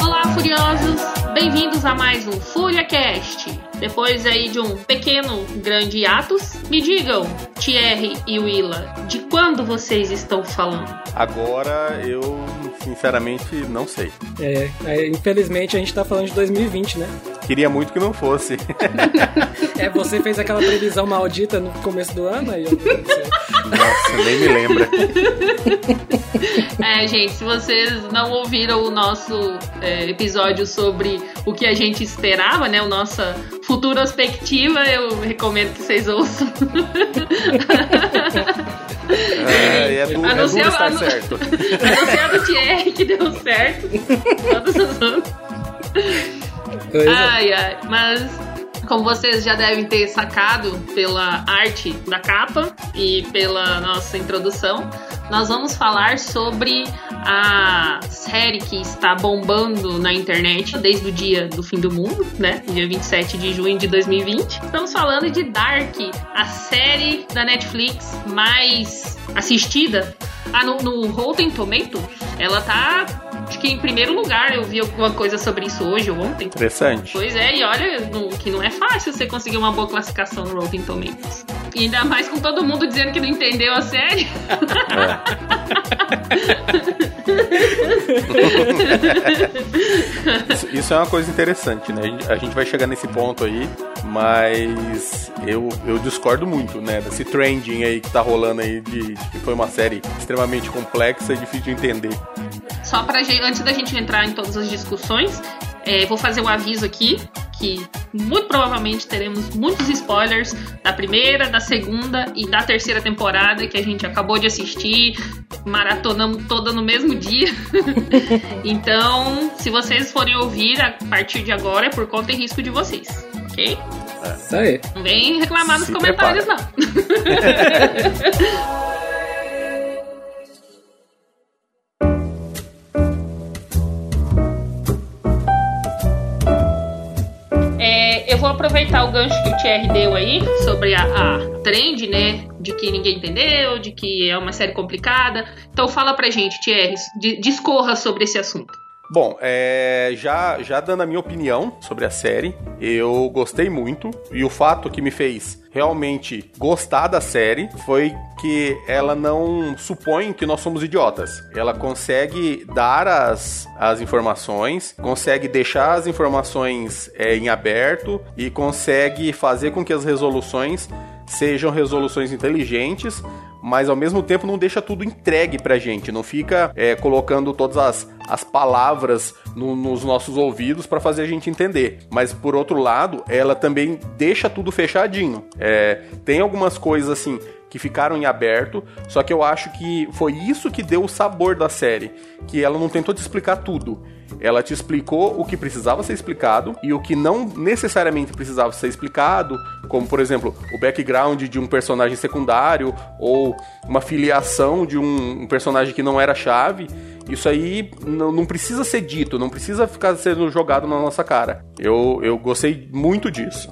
Olá, furiosos! Bem-vindos a mais um FúriaCast. Depois aí de um pequeno, grande hiatus, me digam, Thierry e Willa, de quando vocês estão falando? Agora eu, sinceramente, não sei. É, é, infelizmente a gente tá falando de 2020, né? Queria muito que não fosse. É, você fez aquela previsão maldita no começo do ano, aí eu. Nossa, nem me lembra. É, gente, se vocês não ouviram o nosso é, episódio sobre o que a gente esperava, né? O nossa futura perspectiva, eu recomendo que vocês ouçam. É, é, du é duro Anunciar- estar anu- certo. Anunciado o Thierry que deu certo. Todas as outras. Ai, ai, mas como vocês já devem ter sacado pela arte da capa e pela nossa introdução, nós vamos falar sobre a série que está bombando na internet desde o dia do fim do mundo, né? Dia 27 de junho de 2020. Estamos falando de Dark, a série da Netflix mais assistida. Ah, no, no Rotten ela tá, acho que em primeiro lugar. Eu vi alguma coisa sobre isso hoje ou ontem. Interessante. Pois é, e olha no- que não é fácil você conseguir uma boa classificação no Rotten Tomatoes. E ainda mais com todo mundo dizendo que não entendeu a série. Isso, isso é uma coisa interessante, né? A gente- A gente vai chegar nesse ponto aí, mas eu, eu discordo muito, né? Desse trending aí que tá rolando aí de, de que foi uma série extremamente complexa e difícil de entender. Só pra gente, antes da gente entrar em todas as discussões, é, vou fazer um aviso aqui que muito provavelmente teremos muitos spoilers da primeira, da segunda e da terceira temporada que a gente acabou de assistir, maratonamos toda no mesmo dia. então, se vocês forem ouvir a partir de agora é por conta e risco de vocês, ok? Isso aí. Não vem reclamar nos Se comentários, prepara. não. eu vou aproveitar o gancho que o Thierry deu aí sobre a, a trend, né? De que ninguém entendeu, de que é uma série complicada. Então fala pra gente, Thierry, di- discorra sobre esse assunto. Bom, é, já, já dando a minha opinião sobre a série, eu gostei muito. E o fato que me fez realmente gostar da série foi que ela não supõe que nós somos idiotas. Ela consegue dar as, as informações, consegue deixar as informações é, em aberto e consegue fazer com que as resoluções sejam resoluções inteligentes, mas ao mesmo tempo não deixa tudo entregue pra gente, não fica é, colocando todas as, as palavras no- nos nossos ouvidos pra fazer a gente entender. Mas por outro lado, ela também deixa tudo fechadinho. É, tem algumas coisas assim que ficaram em aberto, só que eu acho que foi isso que deu o sabor da série, que ela não tentou te explicar tudo. Ela te explicou o que precisava ser explicado e o que não necessariamente precisava ser explicado, como por exemplo, o background de um personagem secundário ou uma filiação de um, personagem que não era chave. Isso aí não precisa ser dito, não precisa ficar sendo jogado na nossa cara. Eu, eu gostei muito disso.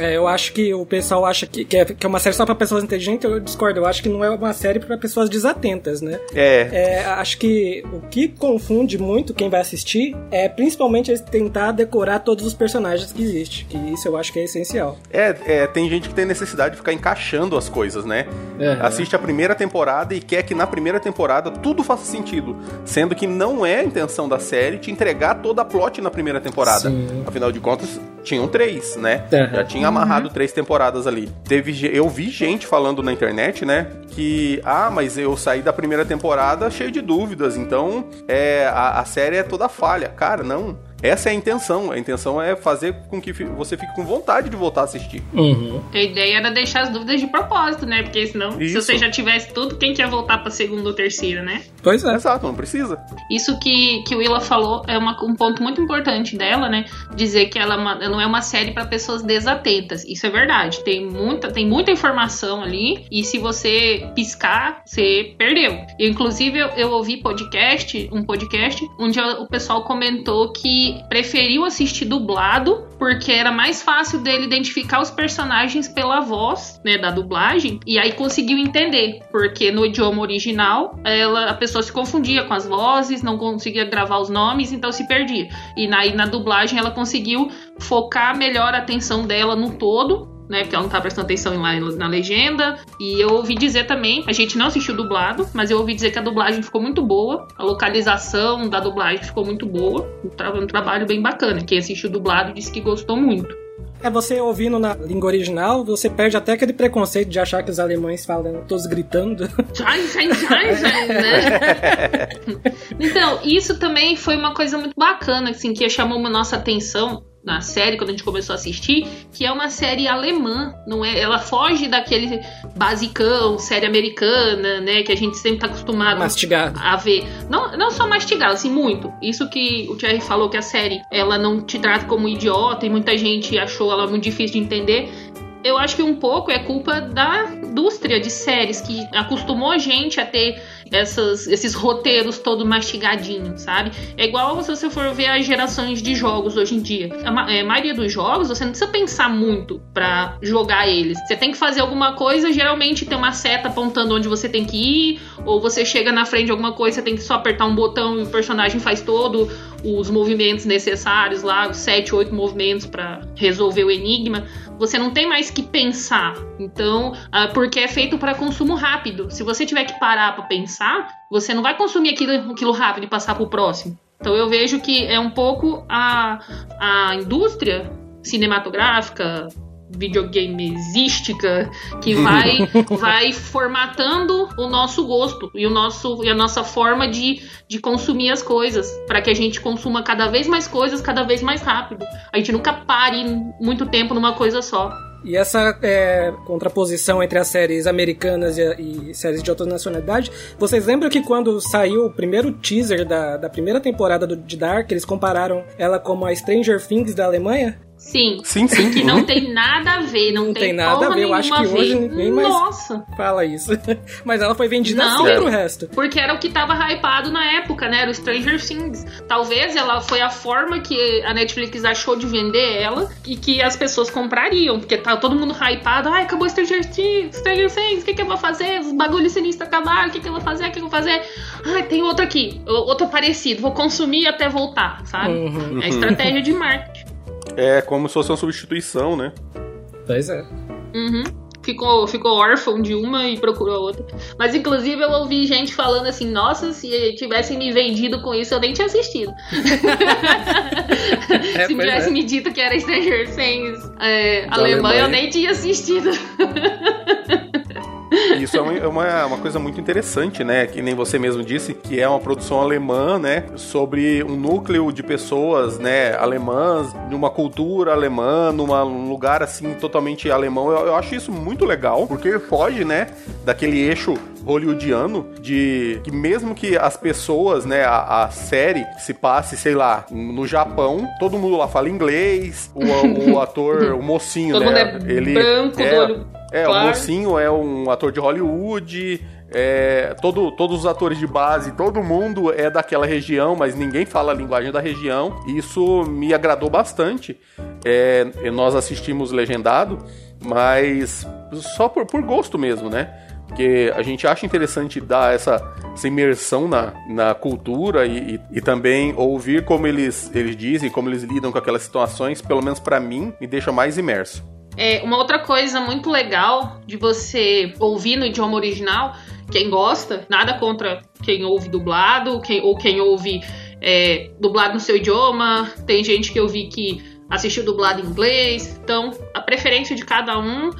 É, eu acho que o pessoal acha que, que, é, que é uma série só pra pessoas inteligentes, eu discordo. Eu acho que não é uma série pra pessoas desatentas, né? É, É, acho que o que confunde muito quem vai assistir é principalmente tentar decorar todos os personagens que existem. Que isso eu acho que é essencial. É, é, tem gente que tem necessidade de ficar encaixando as coisas, né? Aham. Assiste a primeira temporada e quer que na primeira temporada tudo faça sentido. Sendo que não é a intenção da série te entregar toda a plot na primeira temporada. Sim. Afinal de contas, tinham três, né? Aham. Já tinha amarrado três temporadas ali. Teve, eu vi gente falando na internet, né? Que, ah, mas eu saí da primeira temporada cheio de dúvidas, então é, a, a série é toda falha. Cara, não. Essa é a intenção. A intenção é fazer com que você fique com vontade de voltar a assistir. Uhum. A ideia era deixar as dúvidas de propósito, né? Porque senão, se Isso. você já tivesse tudo, quem quer voltar pra segunda ou terceira, né? Pois é. Exato, não precisa. Isso que, que o Willa falou é uma- um ponto muito importante dela, né? Dizer que ela, é não é uma série pra pessoas desatentas. Isso é verdade. Tem muita, tem muita informação ali e se você piscar, você perdeu. Eu, inclusive, eu, eu ouvi podcast, um podcast onde o pessoal comentou que preferiu assistir dublado porque era mais fácil dele identificar os personagens pela voz, né, da dublagem, e aí conseguiu entender, porque no idioma original, ela, a pessoa se confundia com as vozes, não conseguia gravar os nomes, então se perdia. E na, na dublagem ela conseguiu focar melhor a atenção dela no todo né? Porque ela não tá prestando atenção lá na legenda. E eu ouvi dizer também, a gente não assistiu dublado, mas eu ouvi dizer que a dublagem ficou muito boa. A localização da dublagem ficou muito boa. Um, tra trabalho bem bacana. Quem assistiu dublado disse que gostou muito. É, você ouvindo na língua original, você perde até aquele preconceito de achar que os alemães falam todos gritando. Né? então, isso também foi uma coisa muito bacana, assim, que chamou a nossa atenção na série quando a gente começou a assistir, que é uma série alemã, não é? Ela foge daquele basicão, série americana, né, que a gente sempre tá acostumado mastigado. a ver. Não, não só mastigado, assim, muito. Isso que o Thierry falou que a série, ela não te trata como idiota e muita gente achou ela muito difícil de entender. Eu acho que um pouco é culpa da indústria de séries que acostumou a gente a ter essas, esses roteiros todo mastigadinhos, sabe? É igual se você for ver as gerações de jogos hoje em dia. A, é, a maioria dos jogos você não precisa pensar muito para jogar eles. Você tem que fazer alguma coisa, geralmente tem uma seta apontando onde você tem que ir, ou você chega na frente de alguma coisa, você tem que só apertar um botão e o personagem faz todo os movimentos necessários lá, os 7, 8 movimentos para resolver o enigma. Você não tem mais que pensar. Então, ah, porque é feito para consumo rápido. Se você tiver que parar para pensar, você não vai consumir aquilo, aquilo rápido e passar para o próximo. Então eu vejo que é um pouco a, a indústria cinematográfica, videogamesística que vai vai formatando o nosso gosto e o nosso e a nossa forma de, de consumir as coisas para que a gente consuma cada vez mais coisas cada vez mais rápido. A gente nunca pare muito tempo numa coisa só. E essa é, contraposição entre as séries americanas e, e, séries de outras nacionalidades, vocês lembram que quando saiu o primeiro teaser da, da primeira temporada do, de Dark, eles compararam ela como a Stranger Things da Alemanha? Sim. Sim, sim. Que não tem nada a ver, não, Não tem, tem nada a ver, eu acho que hoje ninguém mais Nossa. fala isso. Mas ela foi vendida Não. assim pro resto. Porque era o que tava hypado na época, né? Era o Stranger Things. Talvez ela foi a forma que a Netflix achou de vender ela e que as pessoas comprariam. Porque tá todo mundo hypado. Ai, acabou Stranger Things, Stranger Things, o que, que eu vou fazer? Os bagulhos sinistros acabaram, o que, que eu vou fazer? O que, que eu vou fazer? Ai, tem outro aqui, outro parecido. Vou consumir até voltar, sabe? Uhum. É estratégia de marketing. É como se fosse uma substituição, né? Pois é. Uhum. Ficou, ficou órfão de uma e procurou a outra. Mas, inclusive, eu ouvi gente falando assim: nossa, se tivessem me vendido com isso, eu nem tinha assistido. É, se pois tivesse é. me dito que era Stranger Things é, Alemanha. eu nem tinha assistido. Isso é uma, é uma, uma coisa muito interessante, né? Que nem você mesmo disse, que é uma produção alemã, né? Sobre um núcleo de pessoas, né? Alemãs, numa cultura alemã, numa, num lugar assim totalmente alemão. Eu, eu acho isso muito legal, porque foge, né? Daquele eixo hollywoodiano de que mesmo que as pessoas, né, a, a série se passe, sei lá, no Japão, todo mundo lá fala inglês, o, o ator, o mocinho, Todo né, mundo é branco, do olho é, o mocinho é um ator de Hollywood. É, todo, todos os atores de base, todo mundo é daquela região, mas ninguém fala a linguagem da região. Isso me agradou bastante. É, nós assistimos legendado, mas só por, por gosto mesmo, né? Porque a gente acha interessante dar essa, essa imersão na, na cultura e, e, e também ouvir como eles, eles dizem, como eles lidam com aquelas situações, pelo menos pra mim, me deixa mais imerso. É, uma outra coisa muito legal de você ouvir no idioma original, quem gosta, nada contra quem ouve dublado, quem, ou quem ouve é, dublado no seu idioma. Tem gente que eu vi que assistiu dublado em inglês. Então, a preferência de cada um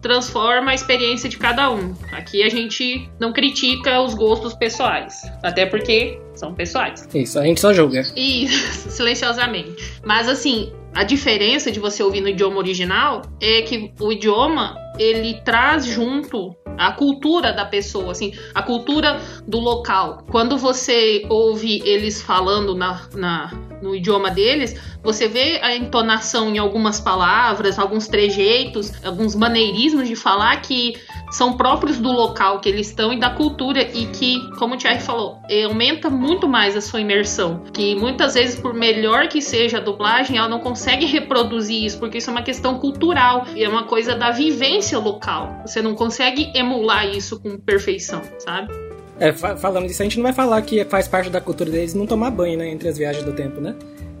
transforma a experiência de cada um. Aqui a gente não critica os gostos pessoais, até porque são pessoais. Isso, a gente só julga. Isso, silenciosamente. Mas assim, a diferença de você ouvir no idioma original é que o idioma ele traz junto a cultura da pessoa, assim, a cultura do local. Quando você ouve eles falando na, na no idioma deles, você vê a entonação em algumas palavras, alguns trejeitos, alguns maneirismos de falar que são próprios do local que eles estão e da cultura e que, como o Thierry falou, eh, aumenta muito mais a sua imersão. Que muitas vezes, por melhor que seja a dublagem, ela não consegue reproduzir isso, porque isso é uma questão cultural e é uma coisa da vivência local. Você não consegue emular isso com perfeição, sabe? É, fa- falando disso, a gente não vai falar que faz parte da cultura deles não tomar banho, né? Entre as viagens do tempo, né?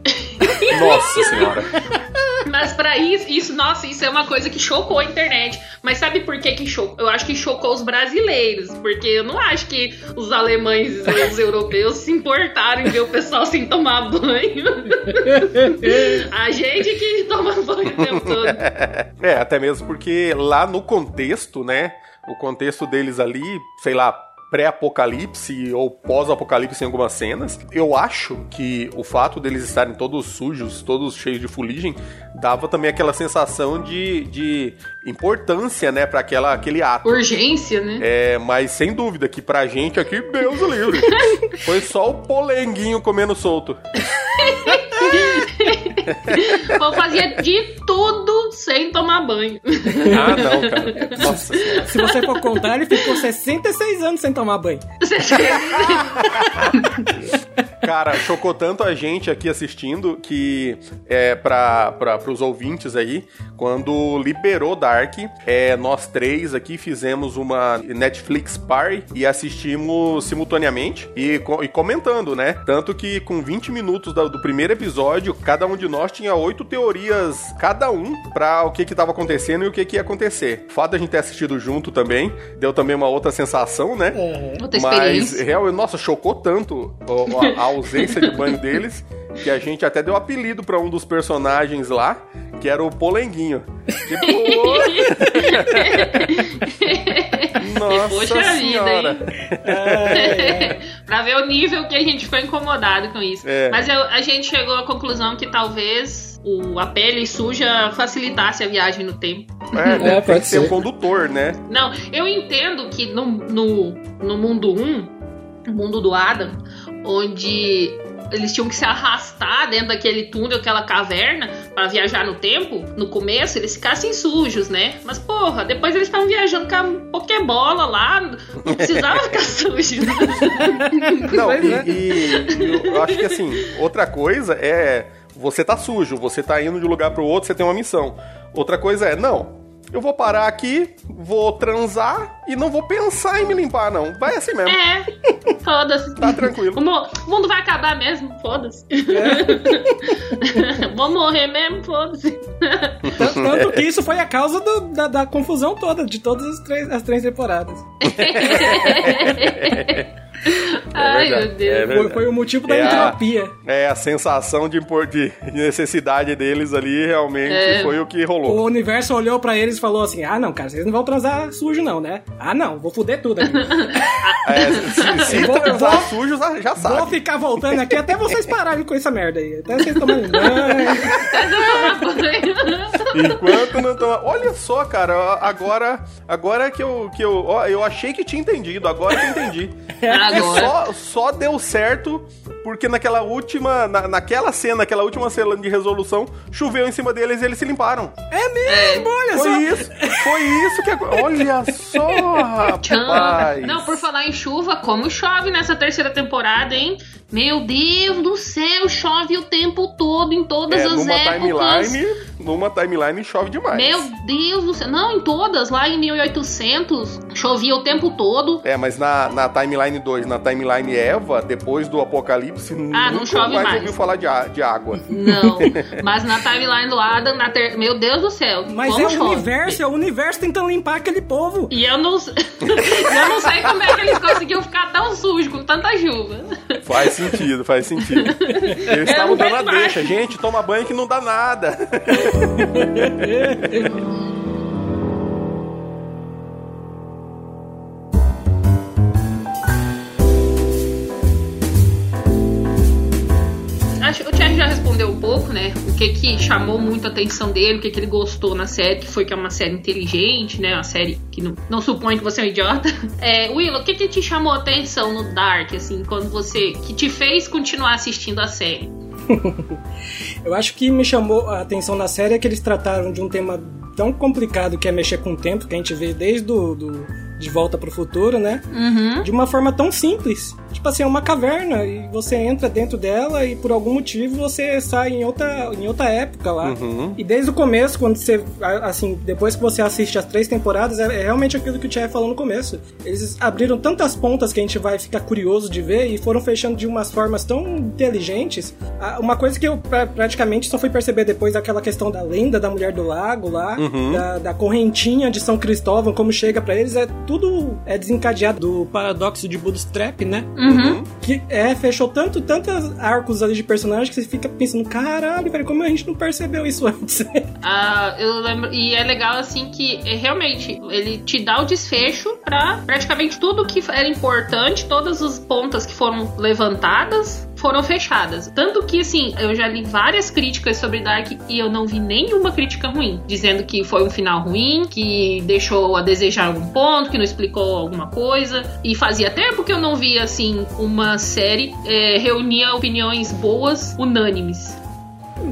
Nossa senhora. Mas pra isso, isso, nossa, isso é uma coisa que chocou a internet. Mas sabe por que que chocou? Eu acho que chocou os brasileiros, porque eu não acho que os alemães e os europeus se importaram em ver o pessoal sem tomar banho. a gente que toma banho o tempo todo. É, até mesmo porque lá no contexto, né? O contexto deles ali, sei lá, pré-apocalipse ou pós-apocalipse em algumas cenas. Eu acho que o fato deles estarem todos sujos, todos cheios de fuligem, dava também aquela sensação de, de importância, né, para aquela aquele ato. Urgência, né? É, mas sem dúvida que pra gente aqui, Deus livre. Foi só o polenguinho comendo solto. O povo fazia de tudo sem tomar banho. Ah, não, cara. Nossa. Se você for contar, ele ficou 66 anos sem tomar banho. Cara, chocou tanto a gente aqui assistindo que é para os ouvintes aí, quando liberou Dark, é, nós três aqui fizemos uma Netflix Party e assistimos simultaneamente e, e comentando, né? Tanto que com 20 minutos da- do, primeiro episódio, cada um de nós tinha oito teorias, cada um, pra o que que tava acontecendo e o que que ia acontecer. O fato da gente ter assistido junto também, deu também uma outra sensação, né? Outra Mas, real, nossa, chocou tanto a, a ausência de banho deles que a gente até deu apelido pra um dos personagens lá, que era o Polenguinho. Tipo, nossa Poxa vida, senhora. pra ver o nível que a gente ficou incomodado com isso. É. Mas eu- a gente chegou à conclusão que talvez o, a pele suja facilitasse a viagem no tempo. É, né, tem pode que ser ser. o condutor, né? Não, eu entendo que no, no, no mundo 1, o mundo do Adam, onde eles tinham que se arrastar dentro daquele túnel, aquela caverna, pra viajar no tempo, no começo eles ficassem sujos, né? Mas porra, depois eles estavam viajando com a Pokébola lá, não precisava ficar sujo. Não, e, é. e eu acho que assim, outra coisa é você tá sujo, você tá indo de um lugar pro outro, você tem uma missão. Outra coisa é, não, eu vou parar aqui, vou transar e não vou pensar em me limpar, não. Vai assim mesmo. É, foda-se. Tá tranquilo. O mu- o mundo vai acabar mesmo, foda-se. Vou morrer mesmo, foda-se. Tanto, tanto que isso foi a causa do- da, da confusão toda, de todas as três, as três temporadas. Ai, verdade, meu Deus. é Foi, foi o motivo da É a- entropia. É, a sensação de, de necessidade deles ali realmente É. foi o que O rolou. universo olhou pra eles e falou assim: Ah, não, cara, vocês não vão transar sujo, não, né? Ah, não, vou fuder tudo aqui. É, se se Eu vou- transar vou- sujo, já, já Vou sabe. ficar voltando aqui até vocês pararem com essa merda aí. Até vocês tomarem banho. Enquanto não toma. Olha só, cara, agora, agora que eu, que eu, ó, eu achei que tinha entendido, agora que eu entendi. Agora. Só, só deu certo porque naquela última, na, naquela cena, naquela última cena de resolução, choveu em cima deles e eles se limparam. É mesmo, olha Foi só. isso, foi isso que. Olha só, rapaz. Não, por falar em chuva, como chove nessa terceira temporada, hein? Meu Deus do céu, chove o tempo todo, em todas É, as numa épocas. timeline, numa timeline chove demais. Meu Deus do céu. Não, em todas. Lá em 1800, chovia o tempo todo. É, mas na, na timeline 2, na timeline Eva, depois do apocalipse, Ah, não chove mais mais. ouviu falar de, de água. Não. Mas na timeline do Adam, na ter... meu Deus do céu. Mas como é o chove. universo, é o universo tentando limpar aquele povo. E eu não, eu não sei como é que eles conseguiam ficar tão sujos com tanta chuva. Faz sentido, faz sentido. Eles estavam dando a deixa. Gente, toma banho que não dá nada. respondeu um pouco, né? O que que chamou muito a atenção dele, o que que ele gostou na série, que foi que é uma série inteligente, né? Uma série que não, não supõe que você é um idiota. É, Willow, o que que te chamou a atenção no Dark, assim, quando você... que te fez continuar assistindo a série? Eu acho que me chamou a atenção na série é que eles trataram de um tema tão complicado que é mexer com o tempo, que a gente vê desde do, do De Volta pro Futuro, né? Uhum. De uma forma tão simples. Tipo assim, é uma caverna e você entra dentro dela e por algum motivo você sai em outra, em outra época lá. Uhum. E desde o começo, quando você, assim, depois que você assiste as três temporadas, é, é realmente aquilo que o Thierry falou no começo. Eles abriram tantas pontas que a gente vai ficar curioso de ver e foram fechando de umas formas tão inteligentes. Uma coisa que eu pra- praticamente só fui perceber depois daquela questão da lenda da Mulher do Lago lá, da, da correntinha de São Cristóvão, como chega pra eles, é tudo é desencadeado Do paradoxo de Bootstrap, né? Uhum. que é, fechou tanto, tantos arcos ali de personagem que você fica pensando, caralho, velho, como a gente não percebeu isso antes? Ah, eu lembro, e é legal assim que é, realmente ele te dá o desfecho pra praticamente tudo que era importante, todas as pontas que foram levantadas foram fechadas. Tanto que assim, eu já li várias críticas sobre Dark e eu não vi nenhuma crítica ruim, dizendo que foi um final ruim, que deixou a desejar algum ponto, que não explicou alguma coisa. E fazia tempo que eu não via assim uma série é, reunia opiniões boas, unânimes.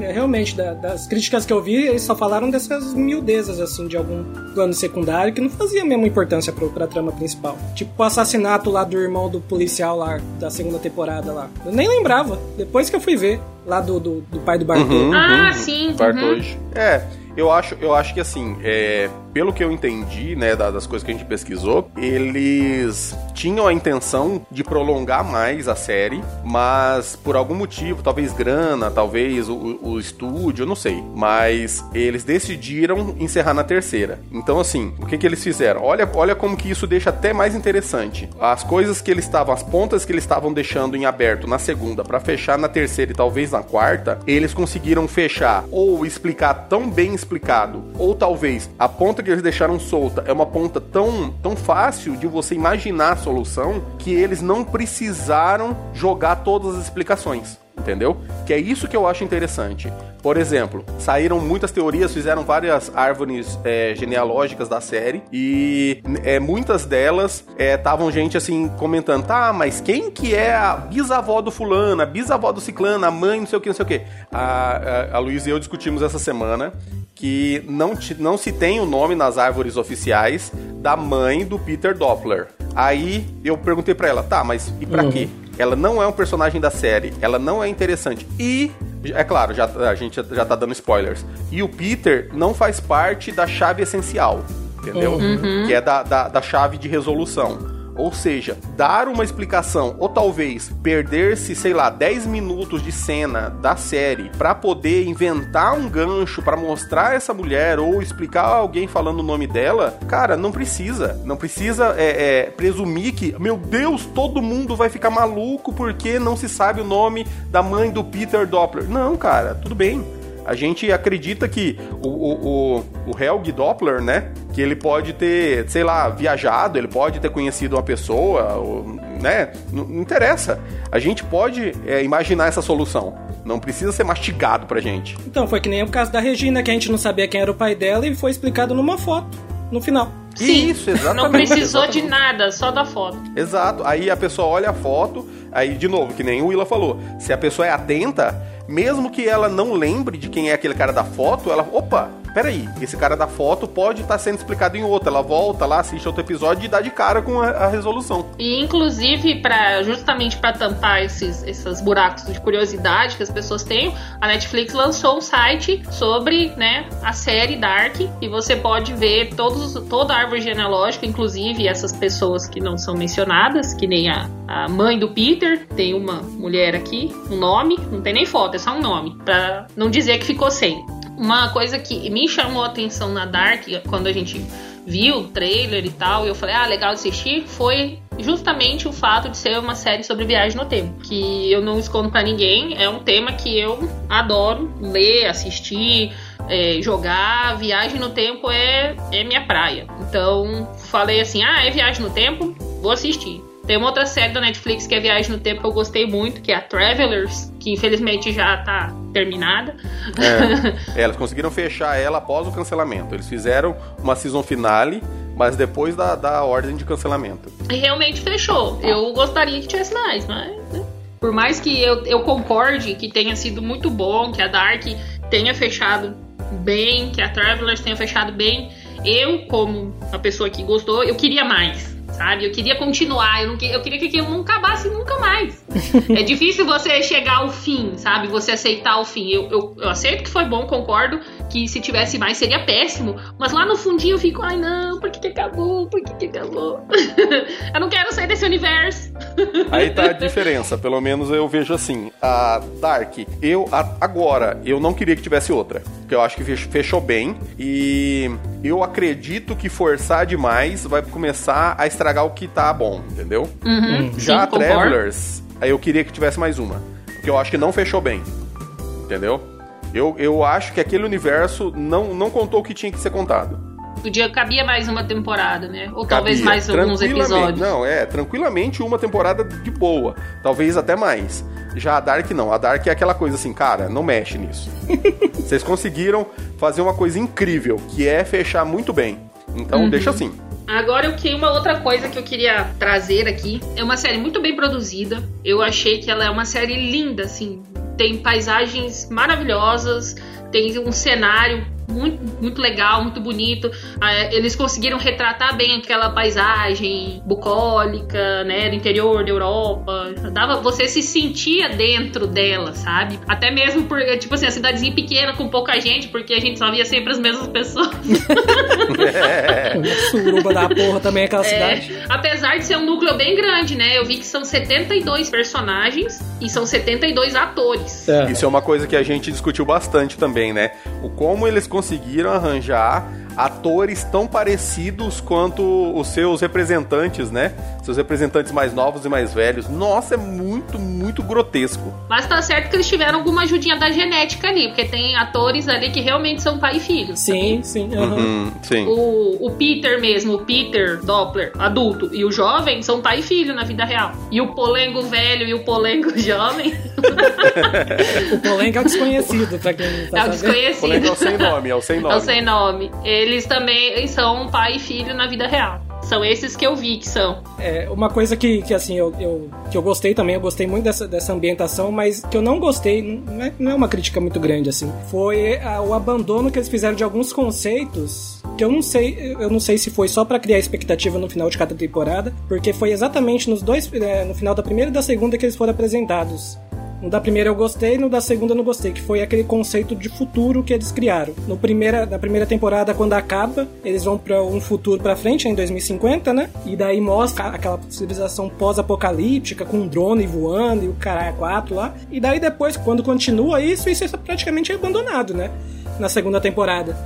É, Realmente, da- das críticas que eu vi, eles só falaram dessas miudezas, assim, de algum plano secundário que não fazia a mesma importância pro, pra trama principal. Tipo o assassinato lá do irmão do policial lá, da segunda temporada lá. Eu nem lembrava, depois que eu fui ver, lá do, do, do pai do Bartô. Uhum, Ah, uhum. sim, Quarto uhum. hoje. É, eu acho, eu acho que assim, é, pelo que eu entendi, né, da- das coisas que a gente pesquisou, eles tinham a intenção de prolongar mais a série, mas por algum motivo, talvez grana, talvez o, o estúdio, não sei, mas eles decidiram encerrar na terceira. Então, assim, o que que eles fizeram? Olha, olha como que isso deixa até mais interessante. As coisas que eles estavam, as pontas que eles estavam deixando em aberto na segunda para fechar na terceira e talvez na quarta, eles conseguiram fechar ou explicar tão bem explicado, ou talvez a ponta que eles deixaram solta é uma ponta tão, tão fácil de você imaginar a solução que eles não precisaram jogar todas as explicações. Entendeu? Que é isso que eu acho interessante. Por exemplo, saíram muitas teorias, fizeram várias árvores é, genealógicas da série e é, muitas delas estavam gente assim comentando, tá, mas quem que é a bisavó do fulano, a bisavó do ciclano, a mãe, não sei o que, não sei o que. A, a, a Luiz e eu discutimos essa semana que não, ti- não se tem o nome nas árvores oficiais da mãe do Peter Doppler. Aí eu perguntei pra ela, tá, mas e pra Uhum. quê? Ela não é um personagem da série, ela não é interessante. E, é claro, já, a gente já- tá dando spoilers. E o Peter não faz parte da chave essencial, entendeu? Que é da, da, da chave de resolução. Ou seja, dar uma explicação, ou talvez perder-se, sei lá, 10 minutos de cena da série pra poder inventar um gancho pra mostrar essa mulher ou explicar alguém falando o nome dela, cara, não precisa. Não precisa é, é, presumir que, meu Deus, todo mundo vai ficar maluco porque não se sabe o nome da mãe do Peter Doppler. Não, cara, tudo bem. A gente acredita que o, o, o, o Helg Doppler, né? Que ele pode ter, sei lá, viajado, ele pode ter conhecido uma pessoa, ou, né? Não, não interessa. A gente pode é, imaginar essa solução. Não precisa ser mastigado pra gente. Então, foi que nem o caso da Regina, que a gente não sabia quem era o pai dela e foi explicado numa foto, no final. Sim, Isso, exatamente. Não precisou de exatamente. nada, só da foto. Exato. Aí a pessoa olha a foto, aí de novo, que nem o Willa falou, se a pessoa é atenta, mesmo que ela não lembre de quem é aquele cara da foto, ela, opa, peraí, esse cara da foto pode estar sendo explicado em outra. Ela volta lá, assiste outro episódio e dá de cara com a, a resolução. E inclusive para justamente para tampar esses, esses buracos de curiosidade que as pessoas têm, a Netflix lançou um site sobre, né, a série Dark e você pode ver todos, toda a árvore genealógica, inclusive essas pessoas que não são mencionadas, que nem a, a mãe do Peter, tem uma mulher aqui, um nome, não tem nem foto, é só um nome, para não dizer que ficou sem. Uma coisa que me chamou a atenção na Dark quando a gente viu o trailer e tal, e eu falei, ah, legal assistir, foi justamente o fato de ser uma série sobre viagem no tempo. Que eu não escondo pra ninguém, é um tema que eu adoro ler, assistir, é, jogar. Viagem no tempo é, é minha praia. Então, falei assim, ah, é viagem no tempo? Vou assistir. Tem uma outra série da Netflix que é Viagem no Tempo que eu gostei muito, que é a Travelers, que infelizmente já tá terminada. É, elas conseguiram fechar ela após o cancelamento. Eles fizeram uma season finale, mas depois da, da ordem de cancelamento. E realmente fechou. Eu gostaria que tivesse mais, mas. né? Por mais que eu, eu concorde que tenha sido muito bom, que a Dark tenha fechado bem, que a Travelers tenha fechado bem, eu, como a pessoa que gostou, eu queria mais sabe? Eu queria continuar, eu, não, eu queria que aquilo não acabasse nunca mais. é difícil você chegar ao fim, sabe? Você aceitar o fim. Eu, eu, eu, aceito que foi bom, concordo que se tivesse mais seria péssimo, mas lá no fundinho eu fico, ai não, por que, que acabou? Por que, que acabou? eu não quero sair desse universo. Aí tá a diferença, pelo menos eu vejo assim. A Dark, eu a, agora, eu não queria que tivesse outra, porque eu acho que fechou bem e eu acredito que forçar demais vai começar a estragar o que tá bom, entendeu? Uhum, Já sim, a Travelers, aí eu queria que tivesse mais uma, porque eu acho que não fechou bem, entendeu? Eu, eu acho que aquele universo não, não contou o que tinha que ser contado. Podia, cabia mais uma temporada, né? Ou talvez mais alguns episódios. Não, é, tranquilamente uma temporada de boa. Talvez até mais. Já a Dark não. A Dark é aquela coisa assim, cara, não mexe nisso. Vocês conseguiram fazer uma coisa incrível, que é fechar muito bem. Então uhum. deixa assim. Agora eu queria uma outra coisa que eu queria trazer aqui. É uma série muito bem produzida. Eu achei que ela é uma série linda, assim. Tem paisagens maravilhosas, tem um cenário muito, muito legal, muito bonito. Ah, eles conseguiram retratar bem aquela paisagem bucólica, né, do interior da Europa. Dava, você se sentia dentro dela, sabe? Até mesmo por, tipo assim, a cidadezinha pequena com pouca gente, porque a gente só via sempre as mesmas pessoas. é. Suruba da porra também aquela é, cidade. Apesar de ser um núcleo bem grande, né? Eu vi que são 72 personagens e são 72 atores. É. Isso é uma coisa que a gente discutiu bastante também, né? O como eles conseguiram arranjar atores tão parecidos quanto os seus representantes, né? Seus representantes mais novos e mais velhos. Nossa, é muito, muito grotesco. Mas tá certo que eles tiveram alguma ajudinha da genética ali, porque tem atores ali que realmente são pai e filho. Sim, sim. Uhum. Uhum, sim. O, o Peter mesmo, o Peter Doppler, adulto, e o jovem são pai e filho na vida real. E o Polengo velho e o Polengo jovem. o Polengo é o desconhecido, pra quem tá É o desconhecido. O Polengo é o sem nome, é o sem nome. É o sem nome. Eles também são pai e filho na vida real. São esses que eu vi que são. É, uma coisa que, que assim, eu, eu, que eu gostei também, eu gostei muito dessa, dessa ambientação, mas que eu não gostei, não é, não é uma crítica muito grande, assim, foi a, o abandono que eles fizeram de alguns conceitos que eu não sei, eu não sei se foi só para criar expectativa no final de cada temporada, porque foi exatamente nos dois, é, no final da primeira e da segunda que eles foram apresentados. No da primeira eu gostei, no da segunda eu não gostei, que foi aquele conceito de futuro que eles criaram. No primeira, na primeira temporada, quando acaba, eles vão para um futuro para frente, em 2050, né? E daí mostra aquela civilização pós-apocalíptica, com um drone voando e o caralho quatro lá. E daí depois, quando continua isso, isso é praticamente abandonado, né? Na segunda temporada.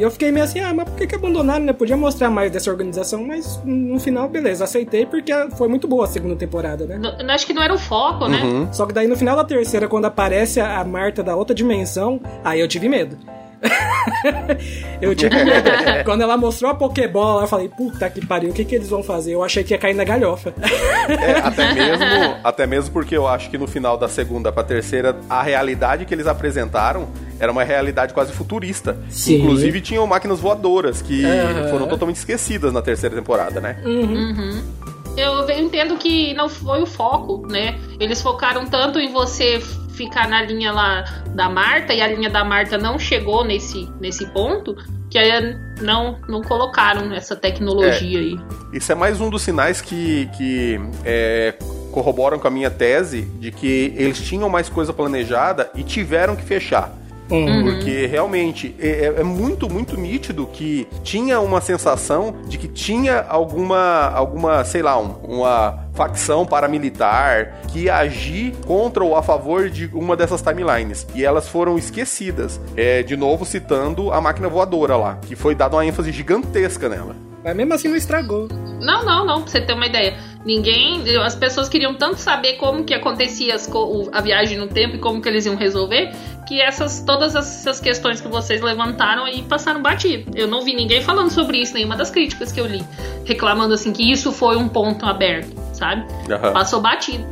E eu fiquei meio assim, ah, mas por que, que abandonaram, né? Podia mostrar mais dessa organização, mas no final, beleza, aceitei porque foi muito boa a segunda temporada, né? Não, acho que não era o foco, né? Uhum. Só que daí no final da terceira, quando aparece a Marta da outra dimensão, aí eu tive medo. eu tive medo. Quando ela mostrou a Pokébola, eu falei, puta que pariu, o que, que eles vão fazer? Eu achei que ia cair na galhofa. É, até mesmo, até mesmo porque eu acho que no final da segunda pra terceira, a realidade que eles apresentaram era uma realidade quase futurista. Sim. Inclusive tinham máquinas voadoras que uhum. foram totalmente esquecidas na terceira temporada, né? Uhum. uhum. Eu entendo que não foi o foco, né? Eles focaram tanto em você ficar na linha lá da Marta e a linha da Marta não chegou nesse, nesse ponto que aí não, não colocaram essa tecnologia é, aí. Isso é mais um dos sinais que, que é, corroboram com a minha tese de que eles tinham mais coisa planejada e tiveram que fechar. Uhum. Porque realmente é, é, é, muito, muito nítido que tinha uma sensação de que tinha alguma, alguma sei lá, um, uma facção paramilitar que agir contra ou a favor de uma dessas timelines. E elas foram esquecidas. É, de novo citando a máquina voadora lá, que foi dada uma ênfase gigantesca nela. Mas mesmo assim não estragou. Não, não, não, pra você ter uma ideia. Ninguém. As pessoas queriam tanto saber como que acontecia as, a viagem no tempo e como que eles iam resolver, que essas todas essas questões que vocês levantaram aí passaram batido. Eu não vi ninguém falando sobre isso, nenhuma das críticas que eu li, reclamando assim que isso foi um ponto aberto sabe? Aham. Passou batido.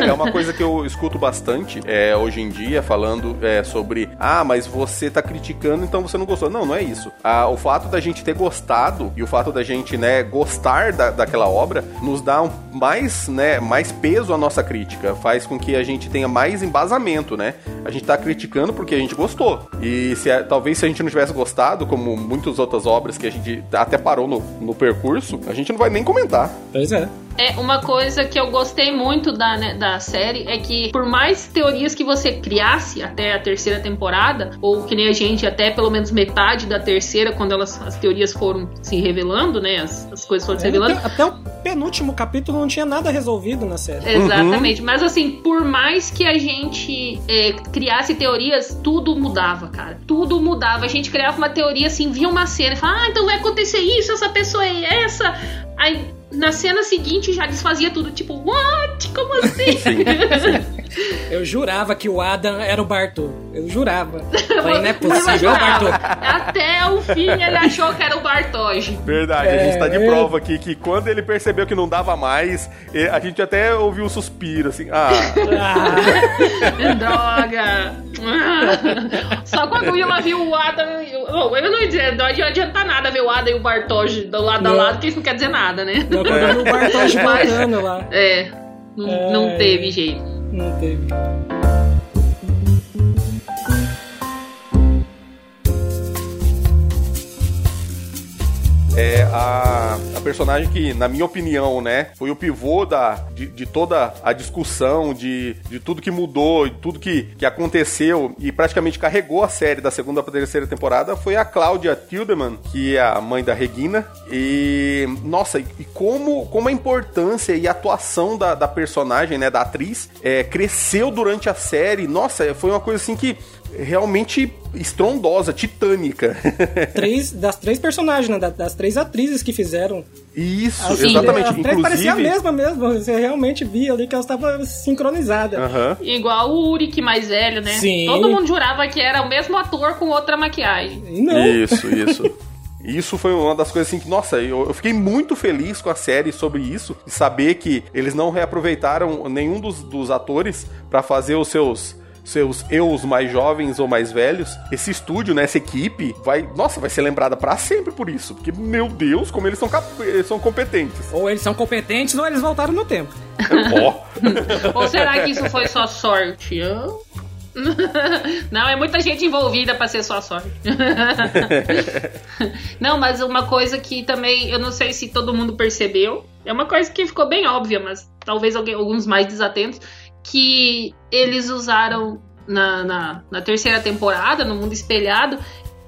É, é uma coisa que eu escuto bastante é, hoje em dia, falando é, sobre ah, mas você tá criticando, então você não gostou. Não, não é isso. Ah, o fato da gente ter gostado e o fato da gente, né, gostar da, daquela obra nos dá um, mais, né, mais peso à nossa crítica. Faz com que a gente tenha mais embasamento, né? A gente tá criticando porque a gente gostou. E se a- talvez se a gente não tivesse gostado, como muitas outras obras que a gente até parou no, no percurso, a gente não vai nem comentar. Pois é. É, uma coisa que eu gostei muito da, né, da série é que, por mais teorias que você criasse até a terceira temporada, ou que nem a gente, até pelo menos metade da terceira, quando elas, as teorias foram se revelando, né? As, as coisas foram se É, revelando. até, até o penúltimo capítulo não tinha nada resolvido na série. Exatamente, mas assim, por mais que a gente é, criasse teorias, tudo mudava, cara. Tudo mudava. A gente criava uma teoria assim, via uma cena e falava, ah, então vai acontecer isso, essa pessoa é essa. Aí na cena seguinte já desfazia tudo, tipo, what? Como assim? Eu jurava que o Adam era o Bartô. Eu jurava. Falei, não é possível, é o Bartô. Até o fim ele achou que era o Bartoge. Verdade, a gente tá de É, prova aqui que quando ele percebeu que não dava mais, a gente até ouviu um suspiro, assim, ah, Droga! Só quando o Willa viu o Adam. Eu, oh, eu não ia dizer, não adianta nada ver o Adam e o Bartoge do lado a Não. lado, que isso não quer dizer nada, né? Eu quando eu vi o Bartosz Mas- voltando lá. É, não, não É. teve jeito. Não teve. É a, a personagem que, na minha opinião, né, foi o pivô da, de, de toda a discussão, de, de tudo que mudou, de tudo que, que aconteceu e praticamente carregou a série da segunda para terceira temporada foi a Cláudia Tildeman, que é a mãe da Regina. E, nossa, e como, como a importância e a atuação da, da personagem, né, da atriz, é, cresceu durante a série. Nossa, foi uma coisa assim que realmente estrondosa, titânica. Três, das três personagens, né? da- Das três atrizes que fizeram. Isso, Assim, exatamente. As três pareciam a Inclusive. mesma mesmo. Você realmente via ali que elas estavam sincronizadas. Aham. Igual o Uric mais velho, né? Sim. Todo mundo jurava que era o mesmo ator com outra maquiagem. E não. Isso, isso. Isso foi uma das coisas assim que, nossa, eu, eu fiquei muito feliz com a série sobre isso, de saber que eles não reaproveitaram nenhum dos, dos atores pra fazer os seus seus eus mais jovens ou mais velhos. Esse estúdio, né, essa equipe vai, nossa, vai ser lembrada pra sempre por isso, porque meu Deus, como eles são cap- eles são competentes. Ou eles são competentes ou eles voltaram no tempo. Ó. Ou será que isso foi só sorte? Não, é muita gente envolvida pra ser só sorte. Não, mas uma coisa que também eu não sei se todo mundo percebeu, é uma coisa que ficou bem óbvia, mas talvez alguém- alguns mais desatentos, que eles usaram na, na, na terceira temporada, no Mundo Espelhado,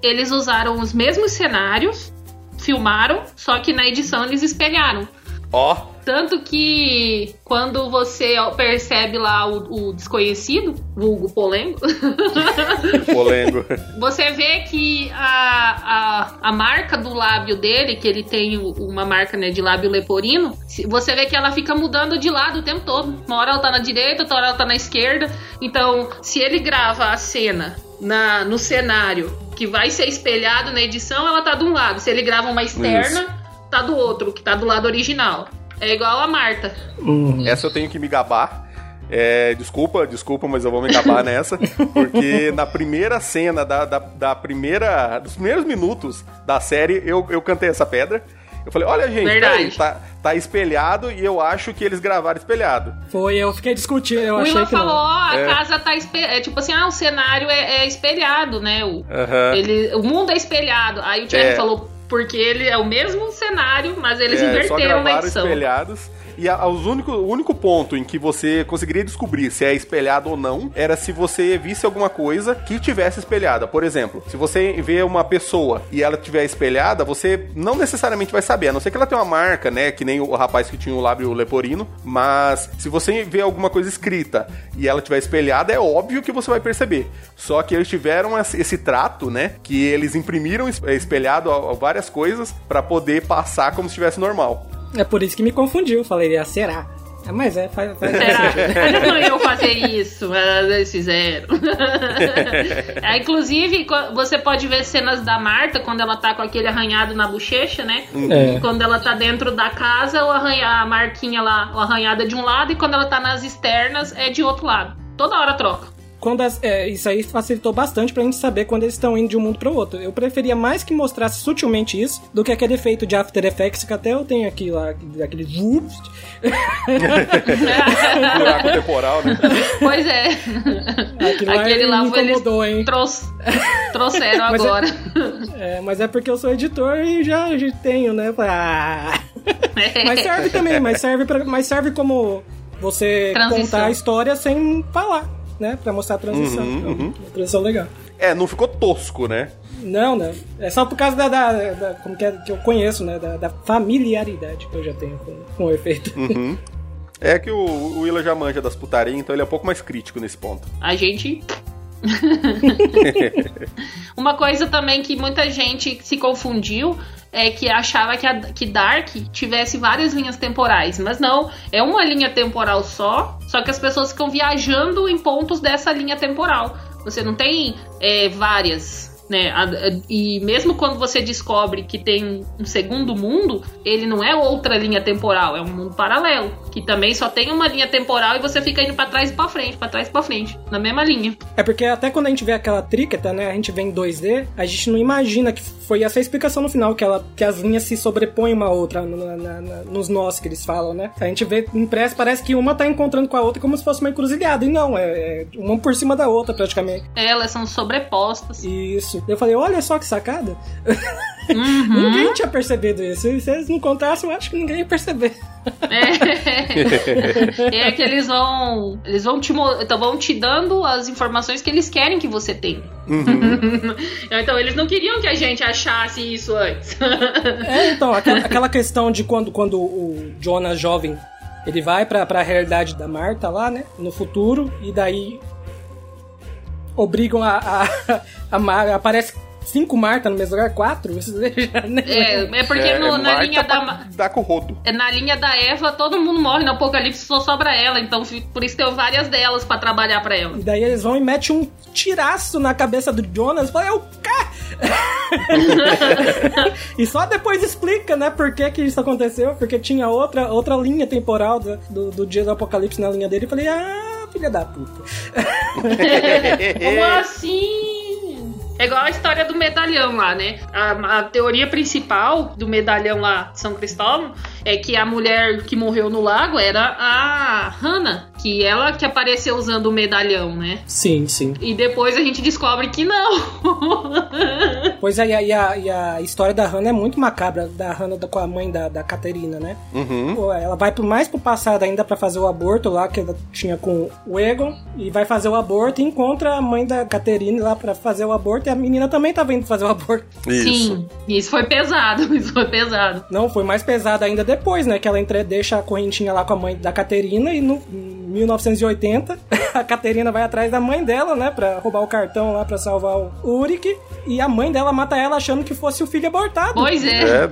eles usaram os mesmos cenários, filmaram, só que na edição eles espelharam. Ó. Tanto que quando você percebe lá o, o desconhecido, vulgo polengo, Polengo. você vê que a, a, a marca do lábio dele, que ele tem uma marca né, de lábio leporino, você vê que ela fica mudando de lado o tempo todo. Uma hora ela tá na direita, outra hora ela tá na esquerda. Então, se ele grava a cena na, no cenário que vai ser espelhado na edição, ela tá de um lado. Se ele grava uma externa, tá do outro, que tá do lado original. É igual a Marta. Essa eu tenho que me gabar. É, desculpa, desculpa, mas eu vou me gabar nessa. Porque na primeira cena da, da, da primeira. dos primeiros minutos da série, eu, eu cantei essa pedra. Eu falei, olha, gente, peraí, tá, tá espelhado e eu acho que eles gravaram espelhado. Foi, eu fiquei discutindo, eu o achei que falou, ó, a É. casa tá espelhada. É tipo assim, ah, o cenário é, é espelhado, né? O, ele, o mundo é espelhado. Aí o Thierry É. falou, porque ele é o mesmo cenário, mas eles É, só inverteram na gravaram edição. espelhados. E a- os único, o único ponto em que você conseguiria descobrir se é espelhado ou não era se você visse alguma coisa que tivesse espelhada. Por exemplo, se você vê uma pessoa e ela tiver espelhada, você não necessariamente vai saber, a não ser que ela tenha uma marca, né? Que nem o rapaz que tinha o lábio leporino. Mas se você vê alguma coisa escrita e ela tiver espelhada, é óbvio que você vai perceber. Só que eles tiveram esse trato, né? Que eles imprimiram es- espelhado várias coisas pra poder passar como se estivesse normal. É por isso que me confundiu. Eu Falei, ah, será? É, mas é, faz, faz Será? Não iam fazer isso, mas eles fizeram. é, inclusive, você pode ver cenas da Marta quando ela tá com aquele arranhado na bochecha, né? É. Quando ela tá dentro da casa, o arranha, a marquinha lá, o arranhado é de um lado, e quando ela tá nas externas, é de outro lado. Toda hora troca. Quando as- é, isso aí facilitou bastante pra gente saber quando eles estão indo de um mundo pro outro. Eu preferia mais que mostrasse sutilmente isso do que aquele efeito de After Effects que até eu tenho aqui lá, aquele. Buraco temporal, né? Pois é. Aquilo Aquele lá foi eles incomodou, hein? troux- trouxeram Mas é- agora. É, mas é porque eu sou editor e já, já tenho, né? Ah. Mas serve também, mas serve, pra, mas serve como você Transição. contar a história sem falar, né? Pra mostrar a transição. Uhum, Então, uhum. uma transição legal. É, não ficou tosco, né? Não, não. É só por causa da, da- da- como que, é, que eu conheço, né? Da, da familiaridade que eu já tenho com, com o efeito. Uhum. É que o, o Willa já manja das putarias, então ele é um pouco mais crítico nesse ponto. A gente. Uma coisa também que muita gente se confundiu é que achava que, a, que Dark tivesse várias linhas temporais, mas não, é uma linha temporal só, só que as pessoas ficam viajando em pontos dessa linha temporal. Você não tem é, várias. Né? A- a- E mesmo quando você descobre que tem um segundo mundo, ele não é outra linha temporal, é um mundo paralelo, que também só tem uma linha temporal e você fica indo pra trás e pra frente, pra trás e pra frente, na mesma linha. É porque até quando a gente vê aquela tríqueta, né? A gente vê em 2D, a gente não imagina que foi essa a explicação no final, que, ela, que as linhas se sobrepõem uma à outra na- na- na- nos nós que eles falam, né? A gente vê impresso, parece que uma tá encontrando com a outra como se fosse uma encruzilhada. E não, é, é uma por cima da outra, praticamente. Elas são sobrepostas. Isso. Eu falei, olha só que sacada. Uhum. Ninguém tinha percebido isso. E se eles não contassem, eu acho que ninguém ia perceber. É. é que eles vão. Eles vão te, então, vão te dando as informações que eles querem que você tenha. então eles não queriam que a gente achasse isso antes. É, então, aquela, aquela questão de quando, quando o Jonas jovem ele vai pra, pra realidade da Marta lá, né? No futuro, e daí obrigam a. a, a Mar- aparece cinco Marta no mesmo lugar, quatro? É, é porque é, no- é na Marta linha pra da. Dar com o rodo. é, Na linha da Eva, todo mundo morre no apocalipse, só sobra ela. Então, por isso tem várias delas pra trabalhar pra ela. E daí eles vão e metem um tiraço na cabeça do Jonas. Fala, é o quê? e só depois explica, né, por que que isso aconteceu. Porque tinha outra, outra linha temporal do, do, do dia do apocalipse na linha dele. Eu falei, ah, filha da puta. Como assim? É igual a história do medalhão lá, né? A, a teoria principal do medalhão lá de São Cristóvão é que a mulher que morreu no lago era a Hannah, que ela que apareceu usando o medalhão, né? Sim, sim. E depois a gente descobre que não. Pois é, e a, e a, e a história da Hannah é muito macabra, da Hannah com a mãe da, da Caterina, né? Uhum. Ela vai mais pro passado ainda pra fazer o aborto lá, que ela tinha com o Egon, e vai fazer o aborto e encontra a mãe da Caterine lá pra fazer o aborto, e a menina também tava indo fazer o aborto. Isso. Sim, isso foi pesado, isso foi pesado. Não, foi mais pesado ainda depois, né? Que ela entre, deixa a correntinha lá com a mãe da Caterina e no em 1980 a Caterina vai atrás da mãe dela, né? Pra roubar o cartão lá pra salvar o Uric. E a mãe dela mata ela achando que fosse o filho abortado. Pois é. É,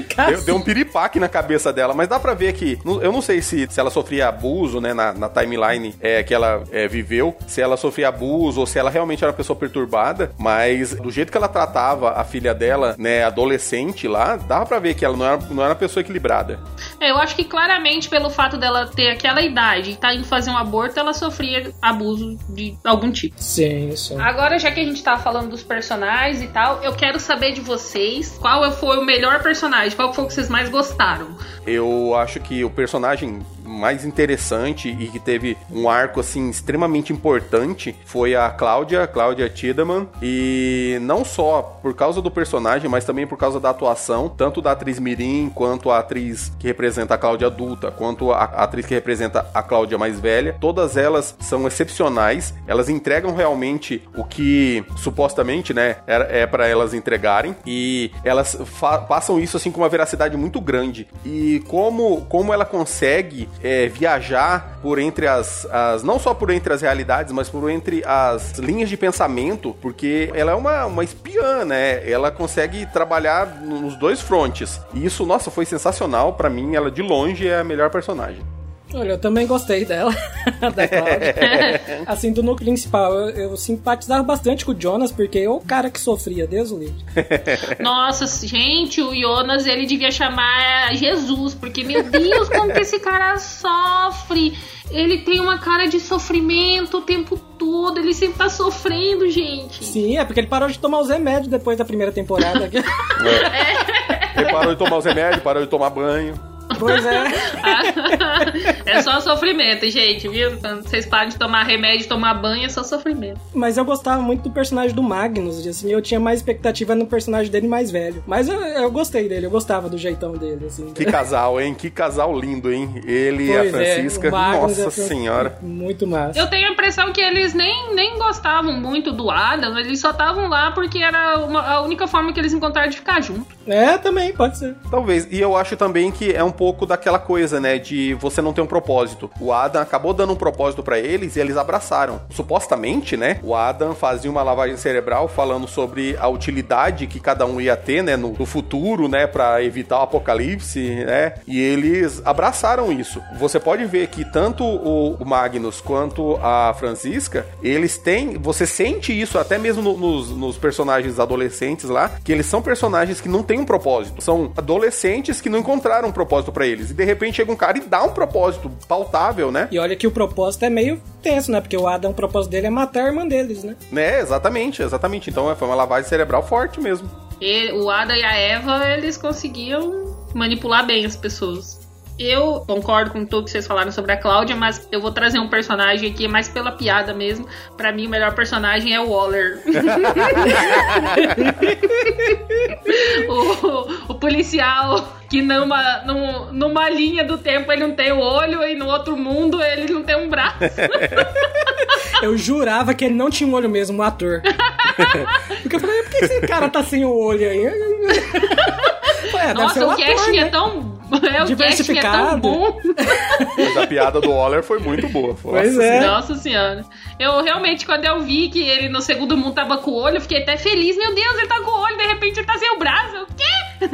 deu, deu, deu um piripaque na cabeça dela, mas dá pra ver que. Eu não sei se, se ela sofria abuso, né, na, na timeline é, que ela é, viveu, se ela sofria abuso ou se ela realmente era uma pessoa perturbada, mas do jeito que ela tratava a filha dela, né, adolescente lá, dava pra ver que ela não era, não era uma pessoa equilibrada. É, Eu acho que claramente pelo fato dela ter aquela idade e estar indo fazer um aborto, ela sofria abuso de algum tipo. Sim, sim. Agora, já que a gente tá falando dos personagens e tal, eu quero saber de vocês qual foi o melhor personagem, qual foi o que vocês mais gostaram. Eu acho que o personagem mais interessante e que teve um arco assim extremamente importante foi a Cláudia, Cláudia Tiedemann, e não só por causa do personagem, mas também por causa da atuação, tanto da atriz Mirim quanto a atriz que representa a Cláudia adulta, quanto a atriz que representa a Cláudia mais velha. Todas elas são excepcionais, elas entregam realmente o que supostamente, né, é, é para elas entregarem e elas passam isso assim com uma veracidade muito grande. E como como ela consegue é, viajar por entre as, as não só por entre as realidades, mas por entre as linhas de pensamento, porque ela é uma, uma espiã, né? Ela consegue trabalhar nos dois frontes. E isso, nossa, foi sensacional para mim. Ela de longe é a melhor personagem. Olha, eu também gostei dela, da Cláudia. assim, do núcleo principal, eu, eu simpatizava bastante com o Jonas, porque é o cara que sofria, Deus o livre. Nossa, gente, o Jonas, ele devia chamar Jesus, porque, meu Deus, como que esse cara sofre. Ele tem uma cara de sofrimento o tempo todo, ele sempre tá sofrendo, gente. Sim, é porque ele parou de tomar os remédios depois da primeira temporada. Ele parou de tomar os remédios, parou de tomar banho. Pois é. é só sofrimento, gente, viu? Quando vocês param de tomar remédio, tomar banho, é só sofrimento. Mas eu gostava muito do personagem do Magnus, assim, eu tinha mais expectativa no personagem dele mais velho. Mas eu, eu gostei dele, eu gostava do jeitão dele, assim. Que casal, hein? Que casal lindo, hein? Ele e a é, Francisca. Magnus Nossa é senhora. Muito massa. Eu tenho a impressão que eles nem, nem gostavam muito do Adam, eles só estavam lá porque era uma- a única forma que eles encontraram de ficar junto. É, também, pode ser. Talvez. E eu acho também que é um pouco daquela coisa, né? De você não ter um propósito. O Adam acabou dando um propósito pra eles e eles abraçaram. Supostamente, né? O Adam fazia uma lavagem cerebral falando sobre a utilidade que cada um ia ter, né? No, no futuro, né? Pra evitar o apocalipse, né? E eles abraçaram isso. Você pode ver que tanto o, o Magnus quanto a Francisca, eles têm. Você sente isso até mesmo no- nos, nos personagens adolescentes lá, que eles são personagens que não têm um propósito. São adolescentes que não encontraram um propósito pra eles. E de repente chega um cara e dá um propósito pautável, né? E olha que o propósito é meio tenso, né? Porque o Adam, o propósito dele é matar a irmã deles, né? Né, exatamente, exatamente. Então é, foi uma lavagem cerebral forte mesmo. E o Ada e a Eva, eles conseguiam manipular bem as pessoas. Eu concordo com tudo que vocês falaram sobre a Cláudia, mas eu vou trazer um personagem aqui mais pela piada mesmo. Pra mim, o melhor personagem é o Waller. o, o policial que numa, num- numa linha do tempo ele não tem o olho e no outro mundo ele não tem um braço. Eu jurava que ele não tinha um olho mesmo, o ator. Porque eu falei, por que esse cara tá sem o olho aí? Ué, Nossa, o casting né? é tão. É, o casting é tão Diversificado. bom. Mas a piada do Waller foi muito boa. Pois Nossa é. Nossa senhora. Eu realmente, quando eu vi que ele no segundo mundo tava com o olho, eu fiquei até feliz. Meu Deus, ele tá com o olho, de repente ele tá sem o braço. O quê?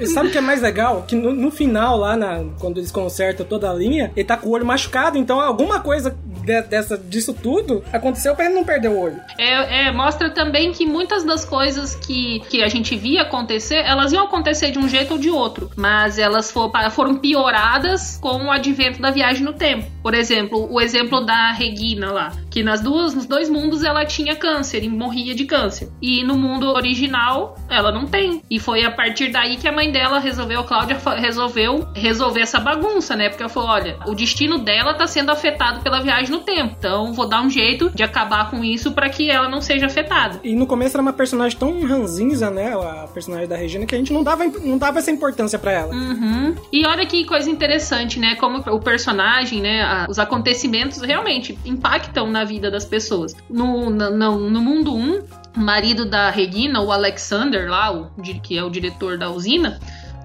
E sabe o que é mais legal? Que no, no final, lá, na, quando eles consertam toda a linha, ele tá com o olho machucado. Então alguma coisa de- dessa, disso tudo aconteceu pra ele não perder o olho. É, é, mostra também que muitas das coisas que, que a gente via acontecer, elas iam acontecer de um jeito ou de outro. Mas elas for- foram pioradas com o advento da viagem no tempo. Por exemplo, o exemplo da Regina lá. Que nas duas, nos dois mundos ela tinha câncer e morria de câncer. E no mundo original, ela não tem. E foi a partir daí que a mãe dela resolveu, a Cláudia resolveu resolver essa bagunça, né? Porque ela falou: olha, o destino dela tá sendo afetado pela viagem no tempo. Então vou dar um jeito de acabar com isso para que ela não seja afetada. E no começo era uma personagem tão ranzinza, né? A personagem da Regina, que a gente não dava, não dava essa importância pra ela. Uhum. E olha que coisa interessante, né? Como o personagem, né? os acontecimentos realmente impactam na vida das pessoas. No, no, no- mundo 1, o marido da Regina, o Alexander, lá, o, que é o diretor da usina,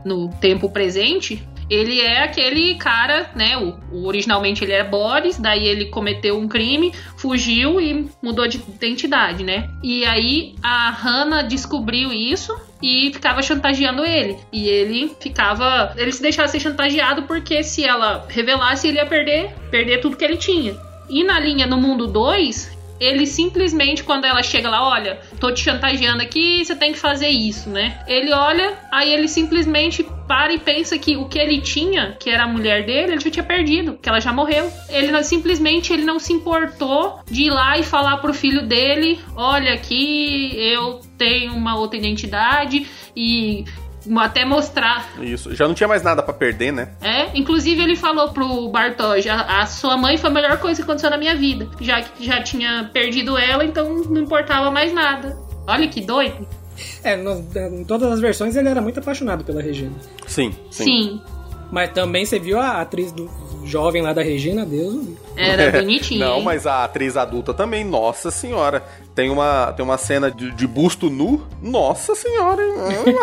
no tempo presente. Ele é aquele cara, né? O, o- originalmente ele é Boris, daí ele cometeu um crime, fugiu e mudou de identidade, né? E aí a Hannah descobriu isso e ficava chantageando ele. E ele ficava. Ele se deixava ser chantageado porque se ela revelasse, ele ia perder, perder tudo que ele tinha. E na linha no mundo 2, ele simplesmente, quando ela chega lá, olha, tô te chantageando aqui, você tem que fazer isso, né? Ele olha, aí ele simplesmente para e pensa que o que ele tinha, que era a mulher dele, ele já tinha perdido, que ela já morreu. Ele simplesmente ele não se importou de ir lá e falar pro filho dele, olha aqui, eu tenho uma outra identidade e até mostrar Isso. Já não tinha mais nada pra perder, né? é, inclusive ele falou pro Bartosz, a, a sua mãe foi a melhor coisa que aconteceu na minha vida, já que já tinha perdido ela, então não importava mais nada. Olha que doido. É, no- em todas as versões ele era muito apaixonado pela Regina. Sim, sim. Sim, Mas também você viu a atriz do jovem lá da Regina, Deus. livre. era bonitinho. Não, hein? mas a atriz adulta também, nossa senhora. Tem uma, tem uma cena de, de busto nu. Nossa senhora, hein?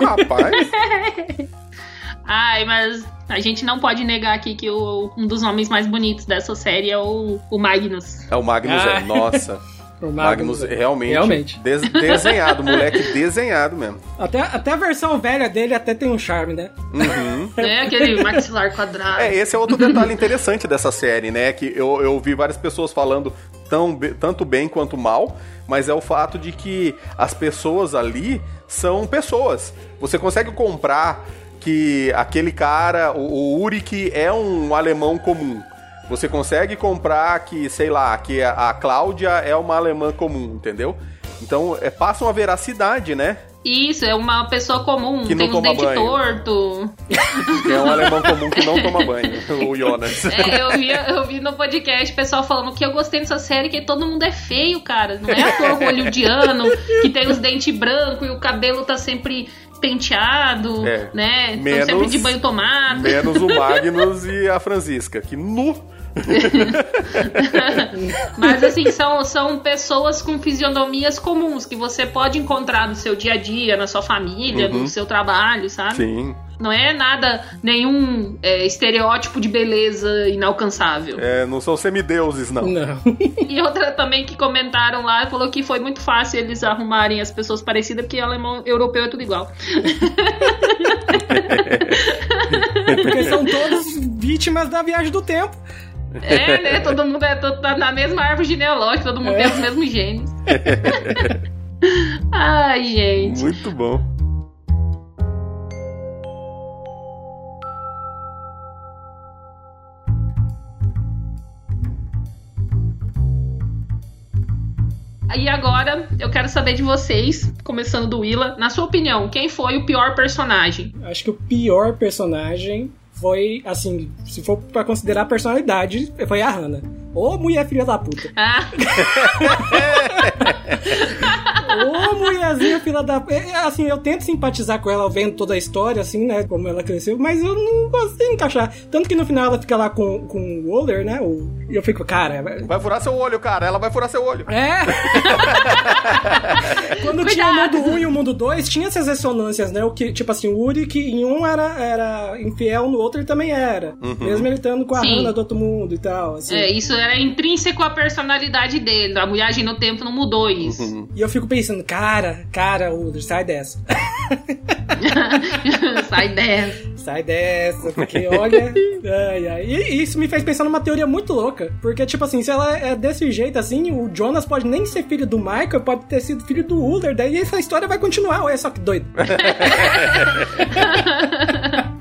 Hum, rapaz. Ai, mas a gente não pode negar aqui que o- um dos homens mais bonitos dessa série é o, o Magnus. É o Magnus, Ah. é. Nossa. O Magnus, Magnus, realmente, realmente. des- desenhado, moleque desenhado mesmo. Até, até a versão velha dele até tem um charme, né? É aquele maxilar quadrado. É, esse é outro detalhe interessante dessa série, né? Que eu, eu vi várias pessoas falando tão, tanto bem quanto mal, mas é o fato de que as pessoas ali são pessoas. Você consegue comprar que aquele cara, o, o Urik, é um alemão comum. Você consegue comprar que, sei lá, que a, Cláudia é uma alemã comum, entendeu? Então, é, passa uma veracidade, né? Isso, é uma pessoa comum, Que não tem os toma dentes banho. torto. É um alemão comum que não toma banho, o Jonas. É, eu vi, eu vi no podcast o pessoal falando que eu gostei dessa série, que todo mundo é feio, cara. Não é ator hollywoodiano, que tem os dentes brancos e o cabelo tá sempre penteado, É. né? Tão Menos- sempre de banho tomado. Menos o Magnus e a Francisca, que nu. Mas assim, são, são pessoas com fisionomias comuns que você pode encontrar no seu dia a dia, na sua família, no seu trabalho, sabe? Sim. Não é nada, nenhum é, estereótipo de beleza inalcançável. É, não são semideuses, não. Não. E outra também que comentaram lá, falou que foi muito fácil eles arrumarem as pessoas parecidas, porque alemão europeu é tudo igual. Porque são todos vítimas da viagem do tempo. É, né? Todo mundo é todo, tá na mesma árvore genealógica, todo mundo É. tem os mesmos genes. Ai, gente. Muito bom. E agora eu quero saber de vocês, começando do Willa, na sua opinião, quem foi o pior personagem? Acho que o pior personagem foi, assim, se for pra considerar a personalidade, foi a Hannah. Ô mulher filha da puta. Ah, Ô mulherzinha filha da puta. Assim, eu tento simpatizar com ela vendo toda a história, assim, né? Como ela cresceu, mas eu não consigo encaixar. Tanto que no final ela fica lá com, com o Waller, né? O, e eu fico, cara. Vai furar seu olho, cara. Ela vai furar seu olho. É! Quando tinha o mundo 1 e o mundo 2, tinha essas ressonâncias, né? O que, tipo assim, o Uri que em um era, era infiel, no outro ele também era. Mesmo ele estando com a Sim. Hannah do outro mundo e tal. Assim. é, isso era intrínseco à personalidade dele. A viagem no tempo não mudou isso. E eu fico pensando, cara, cara, Uri, sai dessa. Sai dessa. Sai dessa, porque olha. ai, ai. E isso me fez pensar numa teoria muito louca. Porque, tipo assim, se ela é desse jeito assim, o Jonas pode nem ser filho do Michael, pode ter sido filho do Uller, daí essa história vai continuar. Olha só que doido.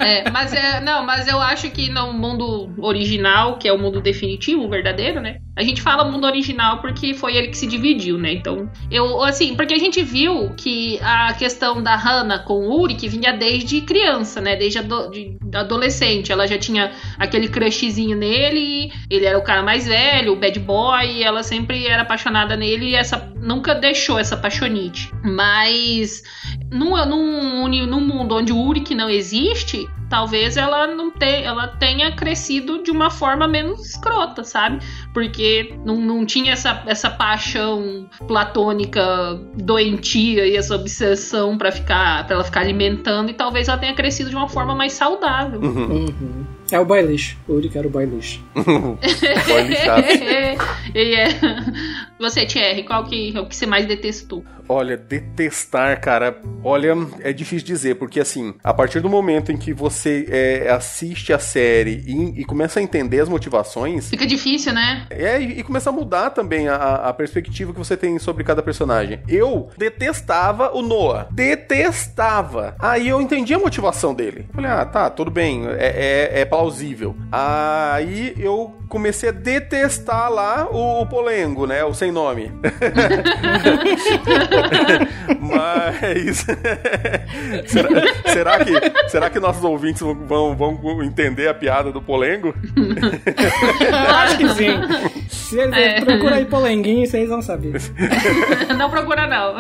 É, mas é, não, mas eu acho que no mundo original, que é o mundo definitivo, o verdadeiro, né? A gente fala mundo original porque foi ele que se dividiu, né? Então, eu, assim, porque a gente viu que a questão da Hannah com o Uri que vinha desde criança, né? Desde ado de, adolescente. Ela já tinha aquele crushzinho nele, ele era o cara mais velho, o bad boy, e ela sempre era apaixonada nele e essa nunca deixou essa paixonite. Mas num, num, num mundo onde o Uric não existe, talvez ela não te, ela tenha crescido de uma forma menos escrota, sabe? Porque não, não tinha essa, essa paixão platônica doentia e essa obsessão pra ficar para ela ficar alimentando e talvez ela tenha crescido de uma forma mais saudável. Uhum. É o lixo. O Uri que era o. Boy lixado. e é. Você, Thierry, qual que é o que você mais detestou? Olha, detestar, cara, olha, é difícil dizer, porque assim, a partir do momento em que você é, assiste a série e, e começa a entender as motivações, Fica difícil, né? é, e, e começa a mudar também a, a perspectiva que você tem sobre cada personagem. Eu detestava o Noah. Detestava. Aí eu entendi a motivação dele. Falei, ah, tá, tudo bem, é, é- é plausível. Aí eu comecei a detestar lá o, o Polengo, né? O sem nome. Mas. será, será que, será que nossos ouvintes vão, vão entender a piada do Polengo? Eu acho que sim. Se É. aí polenguinho, vocês vão saber. não procura, não.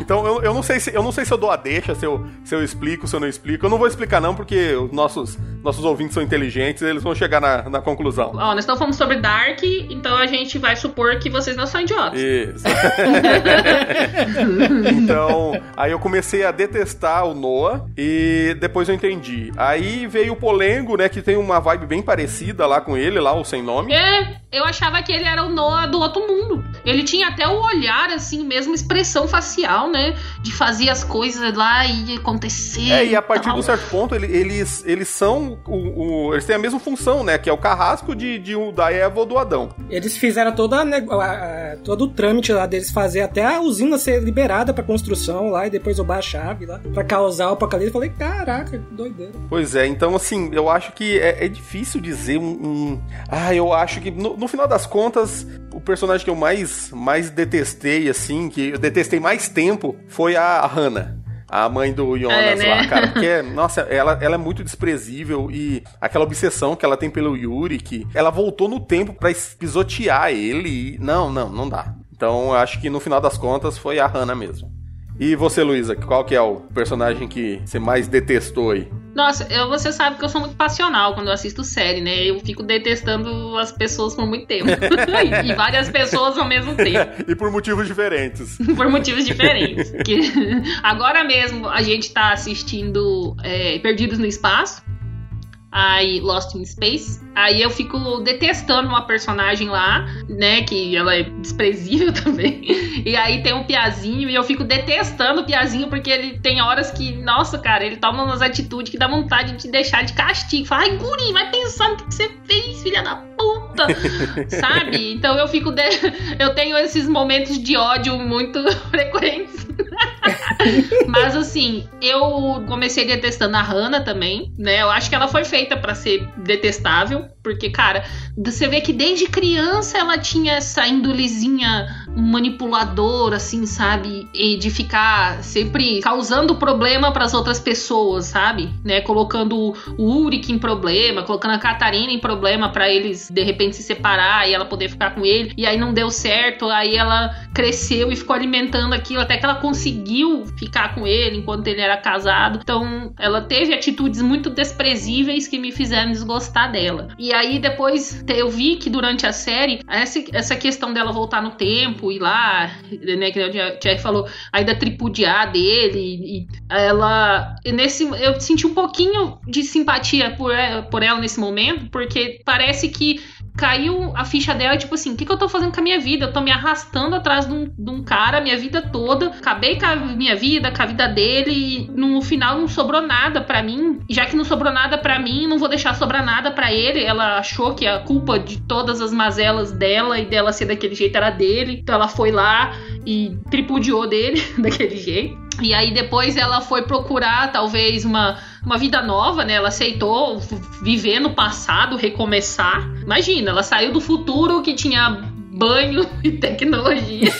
Então eu, eu não sei se eu não sei se eu dou a deixa, se eu, se eu explico, se eu não explico. Eu não vou explicar não, porque os nossos, nossos ouvintes são inteligentes, eles vão chegar na, na conclusão. Ó, nós estamos falando sobre Dark, então a gente vai supor que vocês não são idiotas. Isso. então, aí eu comecei a detestar o Noah e depois eu entendi. Aí veio o Polengo, né, que tem uma vibe bem parecida lá com ele, lá o sem nome. É, eu achava que ele era o Noah do outro mundo. Ele tinha até o olhar, assim, mesmo expressão facial, né? De fazer as coisas lá e acontecer. É, e a partir tal. de um certo ponto, ele- eles, eles são. O, o- eles têm a mesma função, né? Que é o carrasco de, de um- da Eva ou do Adão. Eles fizeram toda a- todo o trâmite lá deles fazer até a usina ser liberada pra construção lá e depois roubar a chave lá pra causar o apocalipse. Eu falei, caraca, que doideira. Pois é, então assim, eu acho que é, é difícil dizer um, um- Ah, eu acho que no, no final das contas, o personagem que eu mais, mais detestei, assim, que eu detestei mais tempo, foi a Hannah. A mãe do Jonas É, né? lá, cara. Porque, nossa, ela, ela é muito desprezível e aquela obsessão que ela tem pelo Yuri, que ela voltou no tempo pra es- pisotear ele. e- Não, não, não dá. Então, eu acho que no final das contas foi a Hannah mesmo. E você, Luísa, qual que é o personagem que você mais detestou aí? Nossa, eu, você sabe que eu sou muito passional quando eu assisto série, né? Eu fico detestando as pessoas por muito tempo. e várias pessoas ao mesmo tempo. e por motivos diferentes. por motivos diferentes. Que agora mesmo a gente tá assistindo é, Perdidos no Espaço. Aí Lost in Space. Aí eu fico detestando uma personagem lá, né? Que ela é desprezível também. E aí tem um Piazinho e eu fico detestando o Piazinho porque ele tem horas que, nossa, cara, ele toma umas atitudes que dá vontade de te deixar de castigo. Fala, ai, guri, vai pensar no que que você fez, filha da puta. Sabe? Então eu fico. de- Eu tenho esses momentos de ódio muito frequentes. Mas assim, eu comecei detestando a Hannah também, né? Eu acho que ela foi feita pra ser detestável, porque, cara, você vê que desde criança ela tinha essa índolezinha manipuladora, assim, sabe? E de ficar sempre causando problema pras outras pessoas, sabe? Né? Colocando o Uric em problema, colocando a Catarina em problema pra eles de repente se separar e ela poder ficar com ele. E aí não deu certo, aí ela cresceu e ficou alimentando aquilo até que ela conseguiu ficar com ele enquanto ele era casado. Então, ela teve atitudes muito desprezíveis que me fizeram desgostar dela. E aí depois eu vi que durante a série essa, essa questão dela voltar no tempo e lá, né, que o Jack falou, ainda tripudiar dele e ela nesse eu senti um pouquinho de simpatia por ela, por ela nesse momento, porque parece que caiu a ficha dela, tipo assim, o que, que eu tô fazendo com a minha vida? Eu tô me arrastando atrás de um, de um cara a minha vida toda, acabei com a minha vida, com a vida dele, e no final não sobrou nada pra mim. Já que não sobrou nada pra mim, não vou deixar sobrar nada pra ele. Ela achou que a culpa de todas as mazelas dela e dela ser daquele jeito era dele. Então ela foi lá e tripudiou dele daquele jeito. E aí depois ela foi procurar talvez uma, uma vida nova, né? Ela aceitou viver no passado, recomeçar. Imagina, ela saiu do futuro que tinha banho e tecnologia.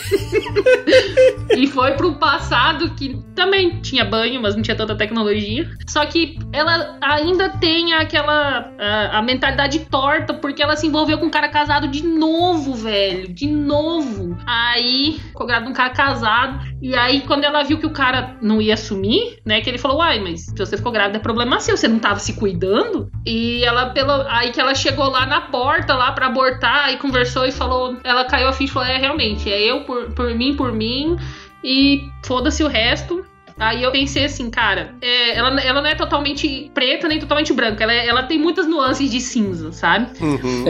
e foi pro passado que também tinha banho, mas não tinha tanta tecnologia. Só que ela ainda tem aquela a, a mentalidade torta porque ela se envolveu com um cara casado de novo, velho, de novo. Aí ficou grávida de um cara casado e aí quando ela viu que o cara não ia assumir, né, que ele falou: "Uai, mas se você ficou grávida é problema seu, você não tava se cuidando?" E ela pelo aí que ela chegou lá na porta lá para abortar e conversou e falou, ela caiu a ficha e falou: "É, realmente, é eu por, por mim, por mim." E foda-se o resto. Aí eu pensei assim, cara, é, ela, ela não é totalmente preta nem totalmente branca. Ela, é- ela tem muitas nuances de cinza, sabe? Uhum.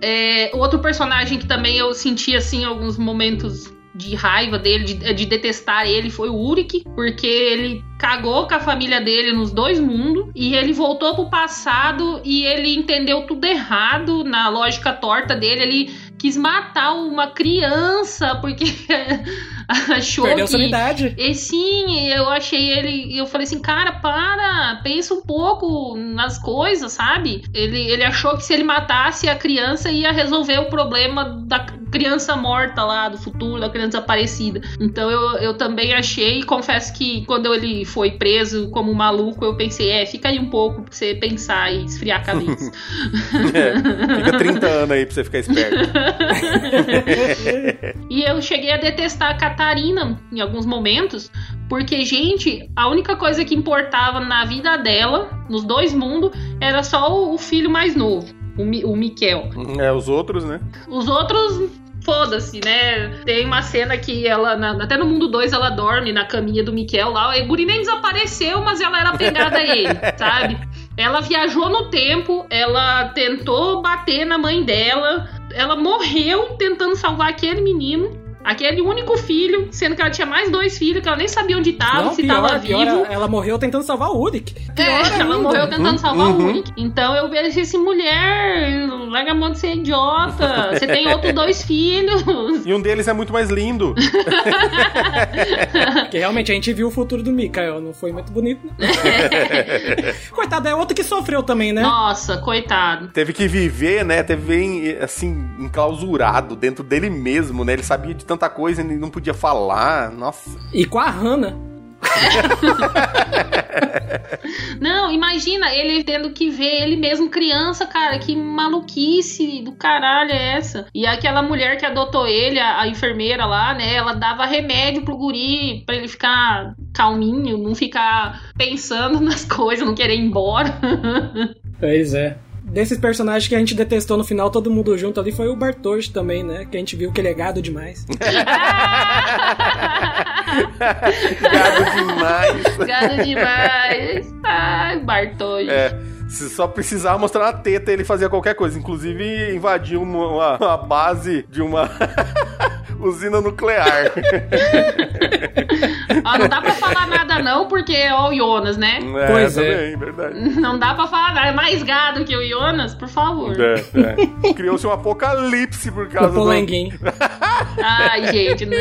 É, outro personagem que também eu senti, assim, alguns momentos de raiva dele, de, de detestar ele, foi o Uric, porque ele cagou com a família dele nos dois mundos e ele voltou pro passado e ele entendeu tudo errado na lógica torta dele. Ele quis matar uma criança porque achou Perdeu que sanidade. e sim, eu achei ele. Eu falei assim, cara, para, pensa um pouco nas coisas, sabe? Ele, ele achou que se ele matasse a criança ia resolver o problema da criança morta lá, do futuro, da criança aparecida. Então eu, eu também achei, e confesso que quando ele foi preso como maluco, eu pensei, é, fica aí um pouco pra você pensar e esfriar a cabeça. É, fica 30 anos aí pra você ficar esperto. E eu cheguei a detestar a Catarina em alguns momentos, porque, gente, a única coisa que importava na vida dela, nos dois mundos, era só o filho mais novo, o, Mi, o Miquel. É, os outros, né? Os outros, foda-se, né? Tem uma cena que ela, na- até no mundo 2, ela dorme na caminha do Miquel lá. O Guri nem desapareceu, mas ela era pegada a ele, sabe? Ela viajou no tempo, ela tentou bater na mãe dela, ela morreu tentando salvar aquele menino. Aquele único filho, sendo que ela tinha mais dois filhos, que ela nem sabia onde tava, Não, se pior, tava pior, vivo. ela, ela morreu tentando salvar o Udik. É, ela morreu tentando salvar Uhum. o Rick. Então eu vejo assim, mulher, larga a mão de ser idiota. Você tem outros dois filhos. E um deles é muito mais lindo. Porque realmente a gente viu o futuro do Mikael, não foi muito bonito, né? Coitado, é outro que sofreu também, né? Nossa, coitado. Teve que viver, né? Teve bem, assim, enclausurado dentro dele mesmo, né? Ele sabia de tanta coisa e não podia falar. Nossa. E com a Hannah. Não, imagina ele tendo que ver ele mesmo criança, cara. Que maluquice do caralho é essa? E aquela mulher que adotou ele, a, a enfermeira lá, né? Ela dava remédio pro guri pra ele ficar calminho, não ficar pensando nas coisas, não querer ir embora. Pois é. Desses personagens que a gente detestou no final, todo mundo junto ali, foi o Bartosz também, né? Que a gente viu que ele é gado demais. Gado demais. Gado demais. Ai, Bartolho. É. Se só precisava mostrar uma teta, ele fazia qualquer coisa. Inclusive invadiu uma, uma- uma base de uma usina nuclear. Ó, não dá pra falar nada não, porque ó o Jonas, né? É, Pois é. também, verdade. Não dá pra falar nada. É mais gado que o Jonas, por favor. É, é. Criou-se um apocalipse por O causa do... Polenguinho. Ai, gente, não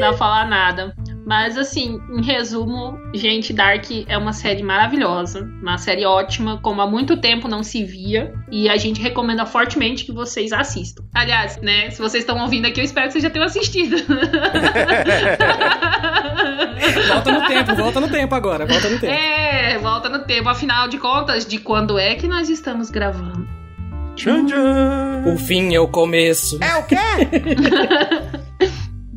dá pra falar nada. Mas assim, em resumo, gente, Dark é uma série maravilhosa, uma série ótima, como há muito tempo não se via, e a gente recomenda fortemente que vocês assistam. Aliás, né, se vocês estão ouvindo aqui, eu espero que vocês já tenham assistido. Volta no tempo, volta no tempo agora, volta no tempo. é, volta no tempo, afinal de contas, de quando é que nós estamos gravando? Tchan, tchan. O fim é o começo. É o quê?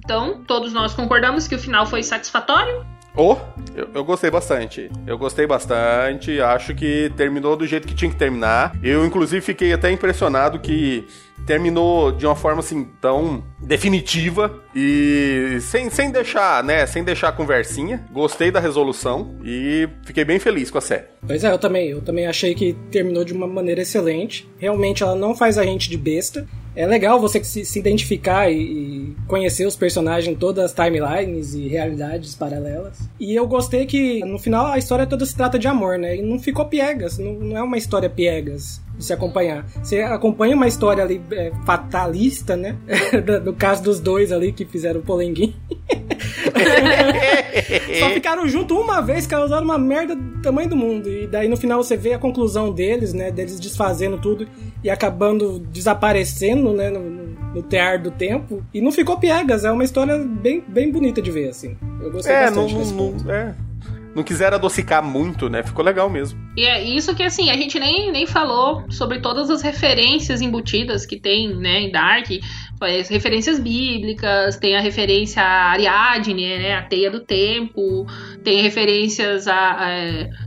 Então, todos nós concordamos que o final foi satisfatório? Oh, eu, eu gostei bastante. Eu gostei bastante. Acho que terminou do jeito que tinha que terminar. Eu, inclusive, fiquei até impressionado que terminou de uma forma assim tão definitiva e sem, sem deixar, né? Sem deixar a conversinha. Gostei da resolução e fiquei bem feliz com a série. Pois é, eu também. Eu também achei que terminou de uma maneira excelente. Realmente ela não faz a gente de besta. É legal você se, se identificar e, e conhecer os personagens, todas as timelines e realidades paralelas. E eu gostei que no final a história toda se trata de amor, né? E não ficou piegas, não, não é uma história piegas se acompanhar. Você acompanha uma história ali é, fatalista, né? do, do caso dos dois ali que fizeram o polenguinho. Só ficaram juntos uma vez, causaram uma merda do tamanho do mundo. E daí no final você vê a conclusão deles, né? Deles desfazendo tudo e acabando desaparecendo, né? No, no, no tear do tempo. E não ficou piegas, é uma história bem, bem bonita de ver, assim. Eu gostei É, não, bastante desse não, ponto. não, é. não quiseram adocicar muito, né? Ficou legal mesmo. E é isso que, assim, a gente nem, nem falou sobre todas as referências embutidas que tem, né, em Dark. As referências bíblicas, tem a referência a Ariadne, né, a Teia do Tempo, tem referências a,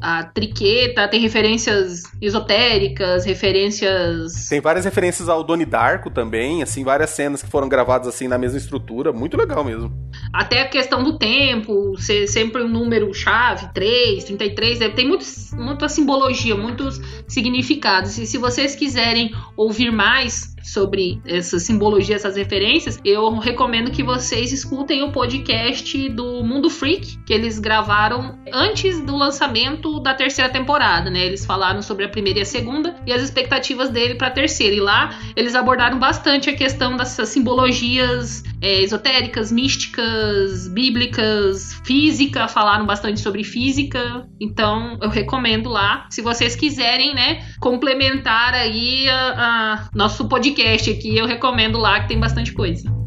a, a Triqueta, tem referências esotéricas, referências... Tem várias referências ao Doni Darko também, assim, várias cenas que foram gravadas assim na mesma estrutura. Muito legal mesmo. Até a questão do tempo, ser sempre um número chave, 3, 33, é, tem muitos, muita simbologia, muitos significados. E se vocês quiserem ouvir mais sobre essa simbologia, essas referências, eu recomendo que vocês escutem o podcast do Mundo Freak, que eles gravaram antes do lançamento da terceira temporada, né? Eles falaram sobre a primeira e a segunda e as expectativas dele para a terceira. E lá eles abordaram bastante a questão dessas simbologias é, esotéricas, místicas, bíblicas, física, falaram bastante sobre física. Então eu recomendo lá, se vocês quiserem, né, complementar aí a, a nosso podcast aqui, eu recomendo lá que tem bastante coisa.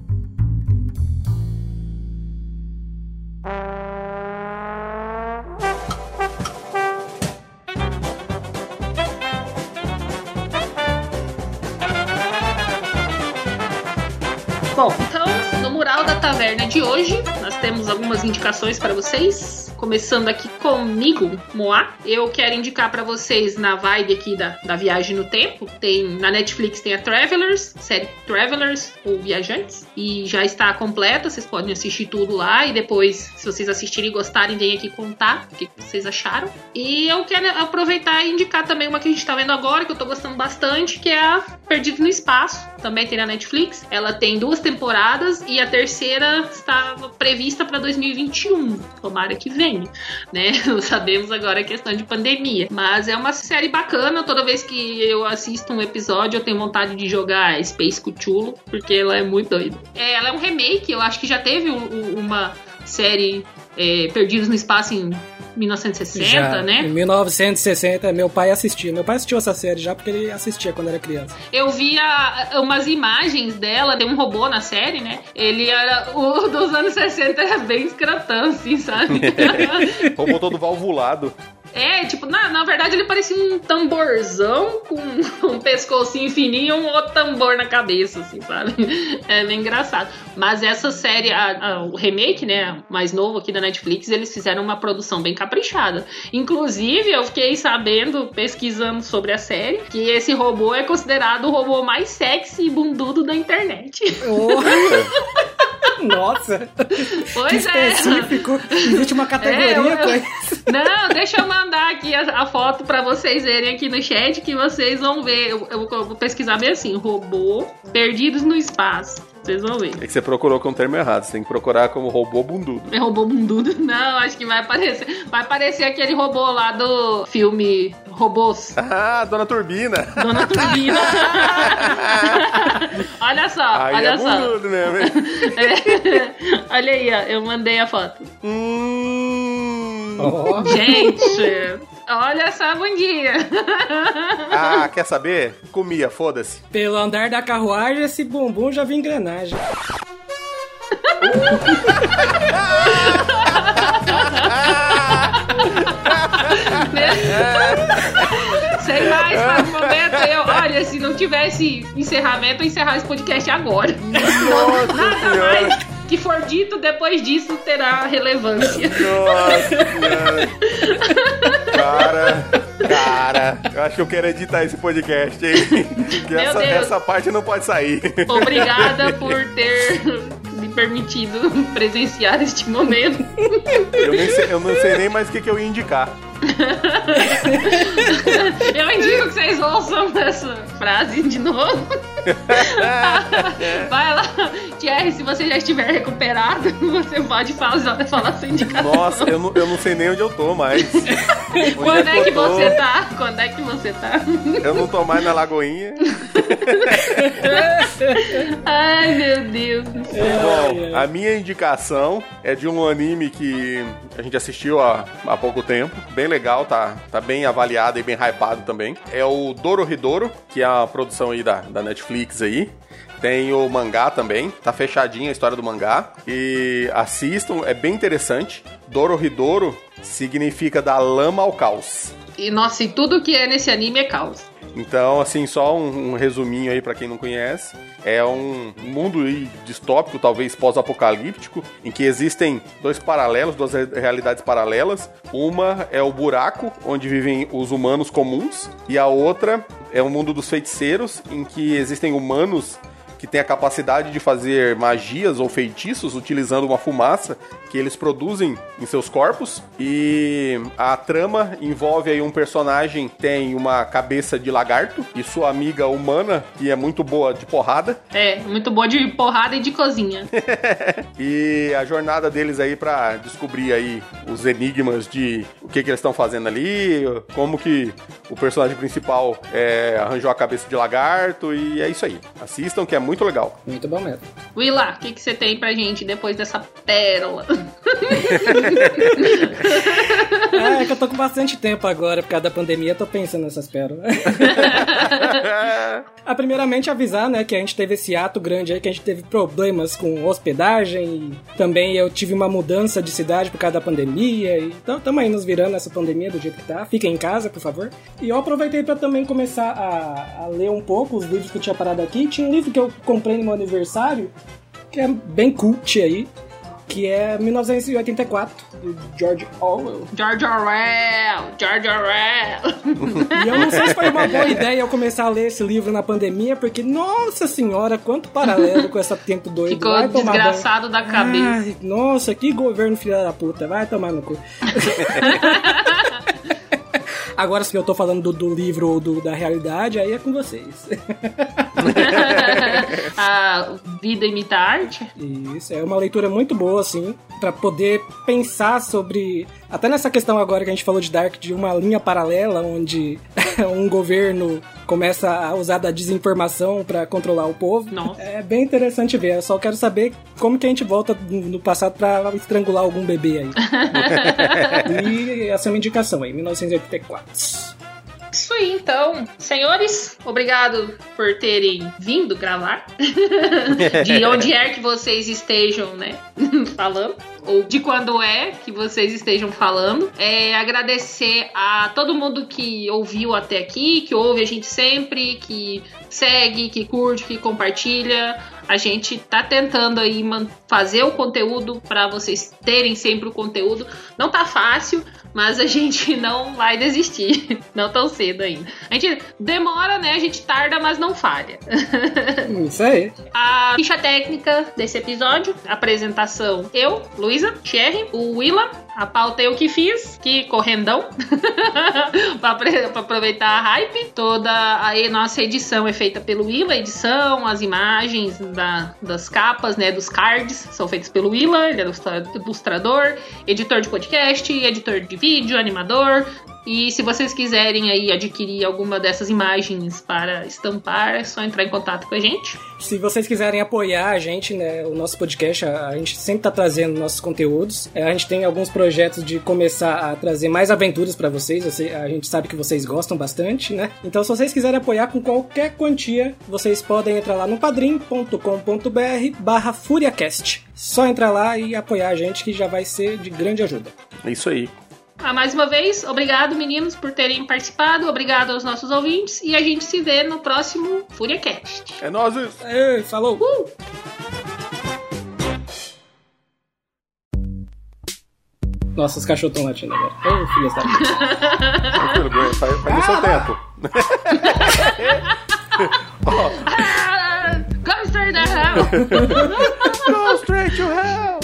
Taverna de hoje, nós temos algumas indicações para vocês. Começando aqui comigo, Moá. Eu quero indicar pra vocês na vibe aqui da, da viagem no tempo. Tem na Netflix tem a Travelers, série Travelers ou Viajantes, e já está completa. Vocês podem assistir tudo lá e depois, se vocês assistirem e gostarem, vem aqui contar o que vocês acharam. E eu quero aproveitar e indicar também uma que a gente tá vendo agora que eu tô gostando bastante, que é a Perdido no Espaço. Também tem na Netflix. Ela tem duas temporadas e a terceira estava prevista para 2021. Tomara que venha né? Não sabemos agora a questão de pandemia. Mas é uma série bacana. Toda vez que eu assisto um episódio, eu tenho vontade de jogar Space Cthulhu, porque ela é muito doida. É, ela é um remake, eu acho que já teve uma série é, Perdidos no Espaço em 1960, Já, né? Em 1960, meu pai assistia. Meu pai assistiu essa série já porque ele assistia quando era criança. Eu via umas imagens dela, tem um robô na série, né? Ele era. O dos anos 60 era bem escrotão, assim, sabe? robô todo valvulado. É, tipo, na, na verdade ele parecia um tamborzão com um pescocinho fininho e um outro tambor na cabeça, assim, sabe? É bem engraçado. Mas essa série, a, a, o remake, né, mais novo aqui da Netflix, eles fizeram uma produção bem caprichada. Inclusive, eu fiquei sabendo, pesquisando sobre a série, que esse robô é considerado o robô mais sexy e bundudo da internet. Oh. Nossa! Pois que específico. É. Existe uma categoria é, eu. Não, deixa eu mandar aqui a, a, foto pra vocês verem aqui no chat que vocês vão ver. Eu, eu, eu vou pesquisar bem assim: robô perdidos no espaço. Vocês vão ver. É que você procurou com o termo errado. Você tem que procurar como robô bundudo. É robô bundudo? Não, acho que vai aparecer. Vai aparecer aquele robô lá do filme Robôs. Ah, Dona Turbina. Dona Turbina. olha só, aí olha é só. Bundudo mesmo, hein? É. Olha aí, ó. Eu mandei a foto. Hum. Oh. Gente. Olha essa bundinha. Ah, quer saber? Comia, foda-se. Pelo andar da carruagem, esse bumbum já vem engrenagem. Sem mais para o momento, eu, olha, se não tivesse encerramento, eu encerrar esse podcast agora. Nossa Nada senhora. mais que for dito depois disso terá relevância. Nossa, cara. Cara, eu acho que eu quero editar esse podcast, hein? Que Meu essa, Deus. essa parte não pode sair. Obrigada por ter me permitido presenciar este momento. Eu, nem sei, eu não sei nem mais o que, que eu ia indicar. Eu indico que vocês ouçam essa frase de novo. Vai lá, Thierry, se você já estiver recuperado, você pode falar, falar sua indicação. Nossa, eu não, eu não sei nem onde eu tô mais. Onde Quando é que eu tô? você tá? Quando é que você tá? Eu não tô mais na Lagoinha. Ai, meu Deus do céu. Bom, a minha indicação é de um anime que a gente assistiu há, há pouco tempo. Bem legal, tá, tá bem avaliado e bem hypado também. É o Dorohedoro, que é a produção aí da, da Netflix aí. Tem o mangá também, tá fechadinha a história do mangá. E assistam, é bem interessante. Dorohedoro significa da lama ao caos. E nossa, e tudo que é nesse anime é caos. Então, assim, só um, um resuminho aí pra quem não conhece. É um mundo distópico, talvez pós-apocalíptico, em que existem dois paralelos, duas re- realidades paralelas. Uma é o buraco, onde vivem os humanos comuns, e a outra é o mundo dos feiticeiros, em que existem humanos que têm a capacidade de fazer magias ou feitiços utilizando uma fumaça que eles produzem em seus corpos. E a trama envolve aí um personagem que tem uma cabeça de lagarto e sua amiga humana, que é muito boa de porrada. É, muito boa de porrada e de cozinha. E a jornada deles aí pra descobrir aí os enigmas de o que, que eles estão fazendo ali, como que o personagem principal é, arranjou a cabeça de lagarto e é isso aí. Assistam que é muito legal. Muito bom mesmo. Willa, o que, que você tem pra gente depois dessa pérola? É, é que eu tô com bastante tempo agora, por causa da pandemia, eu tô pensando nessas pérolas. Ah, primeiramente avisar, né, que a gente teve esse ato grande aí, que a gente teve problemas com hospedagem e também eu tive uma mudança de cidade por causa da pandemia. E, então, tamo aí nos virando essa pandemia do jeito que tá. Fiquem em casa, por favor. E eu aproveitei pra também começar a, a ler um pouco os livros que eu tinha parado aqui. Tinha um livro que eu comprei no meu aniversário, que é bem cult aí, que é 1984, do George Orwell. George Orwell, George Orwell. E eu não sei se foi uma boa ideia eu começar a ler esse livro na pandemia, porque, nossa senhora, quanto paralelo com essa tempo doido. Ficou Vai tomar banho. desgraçado da cabeça. Ai, nossa, que governo filha da puta. Vai tomar no cu. Agora, se eu tô falando do, do livro ou do- da realidade, aí é com vocês. A vida imita a arte. Isso, é uma leitura muito boa, assim, pra poder pensar sobre. Até nessa questão agora que a gente falou de Dark, de uma linha paralela onde um governo começa a usar da desinformação pra controlar o povo. Nossa. É bem interessante ver. Eu só quero saber como que a gente volta no passado pra estrangular algum bebê aí. e essa é uma indicação aí, 1984. Isso aí, então. Senhores, obrigado por terem vindo gravar. de onde é que vocês estejam, né? falando. Ou de quando é que vocês estejam falando. É, agradecer a todo mundo que ouviu até aqui, que ouve a gente sempre, que segue, que curte, que compartilha. A gente tá tentando aí fazer o conteúdo para vocês terem sempre o conteúdo. Não tá fácil, mas a gente não vai desistir. Não tão cedo ainda. A gente demora, né? A gente tarda, mas não falha. Isso aí. A ficha técnica desse episódio, apresentação eu, Luísa, Cherry, o Willa, a pauta eu que fiz, que correndão, pra aproveitar a hype. Toda a nossa edição é feita pelo Willa, a edição, as imagens da- das capas, né, dos cards, são feitas pelo Willa, ele é ilustra- ilustrador, editor de podcast, editor de vídeo, animador, e se vocês quiserem aí adquirir alguma dessas imagens para estampar, é só entrar em contato com a gente. Se vocês quiserem apoiar a gente, né, o nosso podcast, a, a gente sempre tá trazendo nossos conteúdos. É, a gente tem alguns projetos de começar a trazer mais aventuras pra vocês. A gente sabe que vocês gostam bastante, né? Então, se vocês quiserem apoiar com qualquer quantia, vocês podem entrar lá no padrim.com.br barra FuriaCast. Só entrar lá e apoiar a gente que já vai ser de grande ajuda. É isso aí. Ah, mais uma vez, obrigado meninos por terem participado, obrigado aos nossos ouvintes e a gente se vê no próximo FúriaCast. É nós isso. Ei, falou! Nossa, os cachorros estão latindo agora. Ô, filha da puta. Tranquilo, Gwen, faz, faz seu tempo. Ah, go straight to hell! Go straight to hell!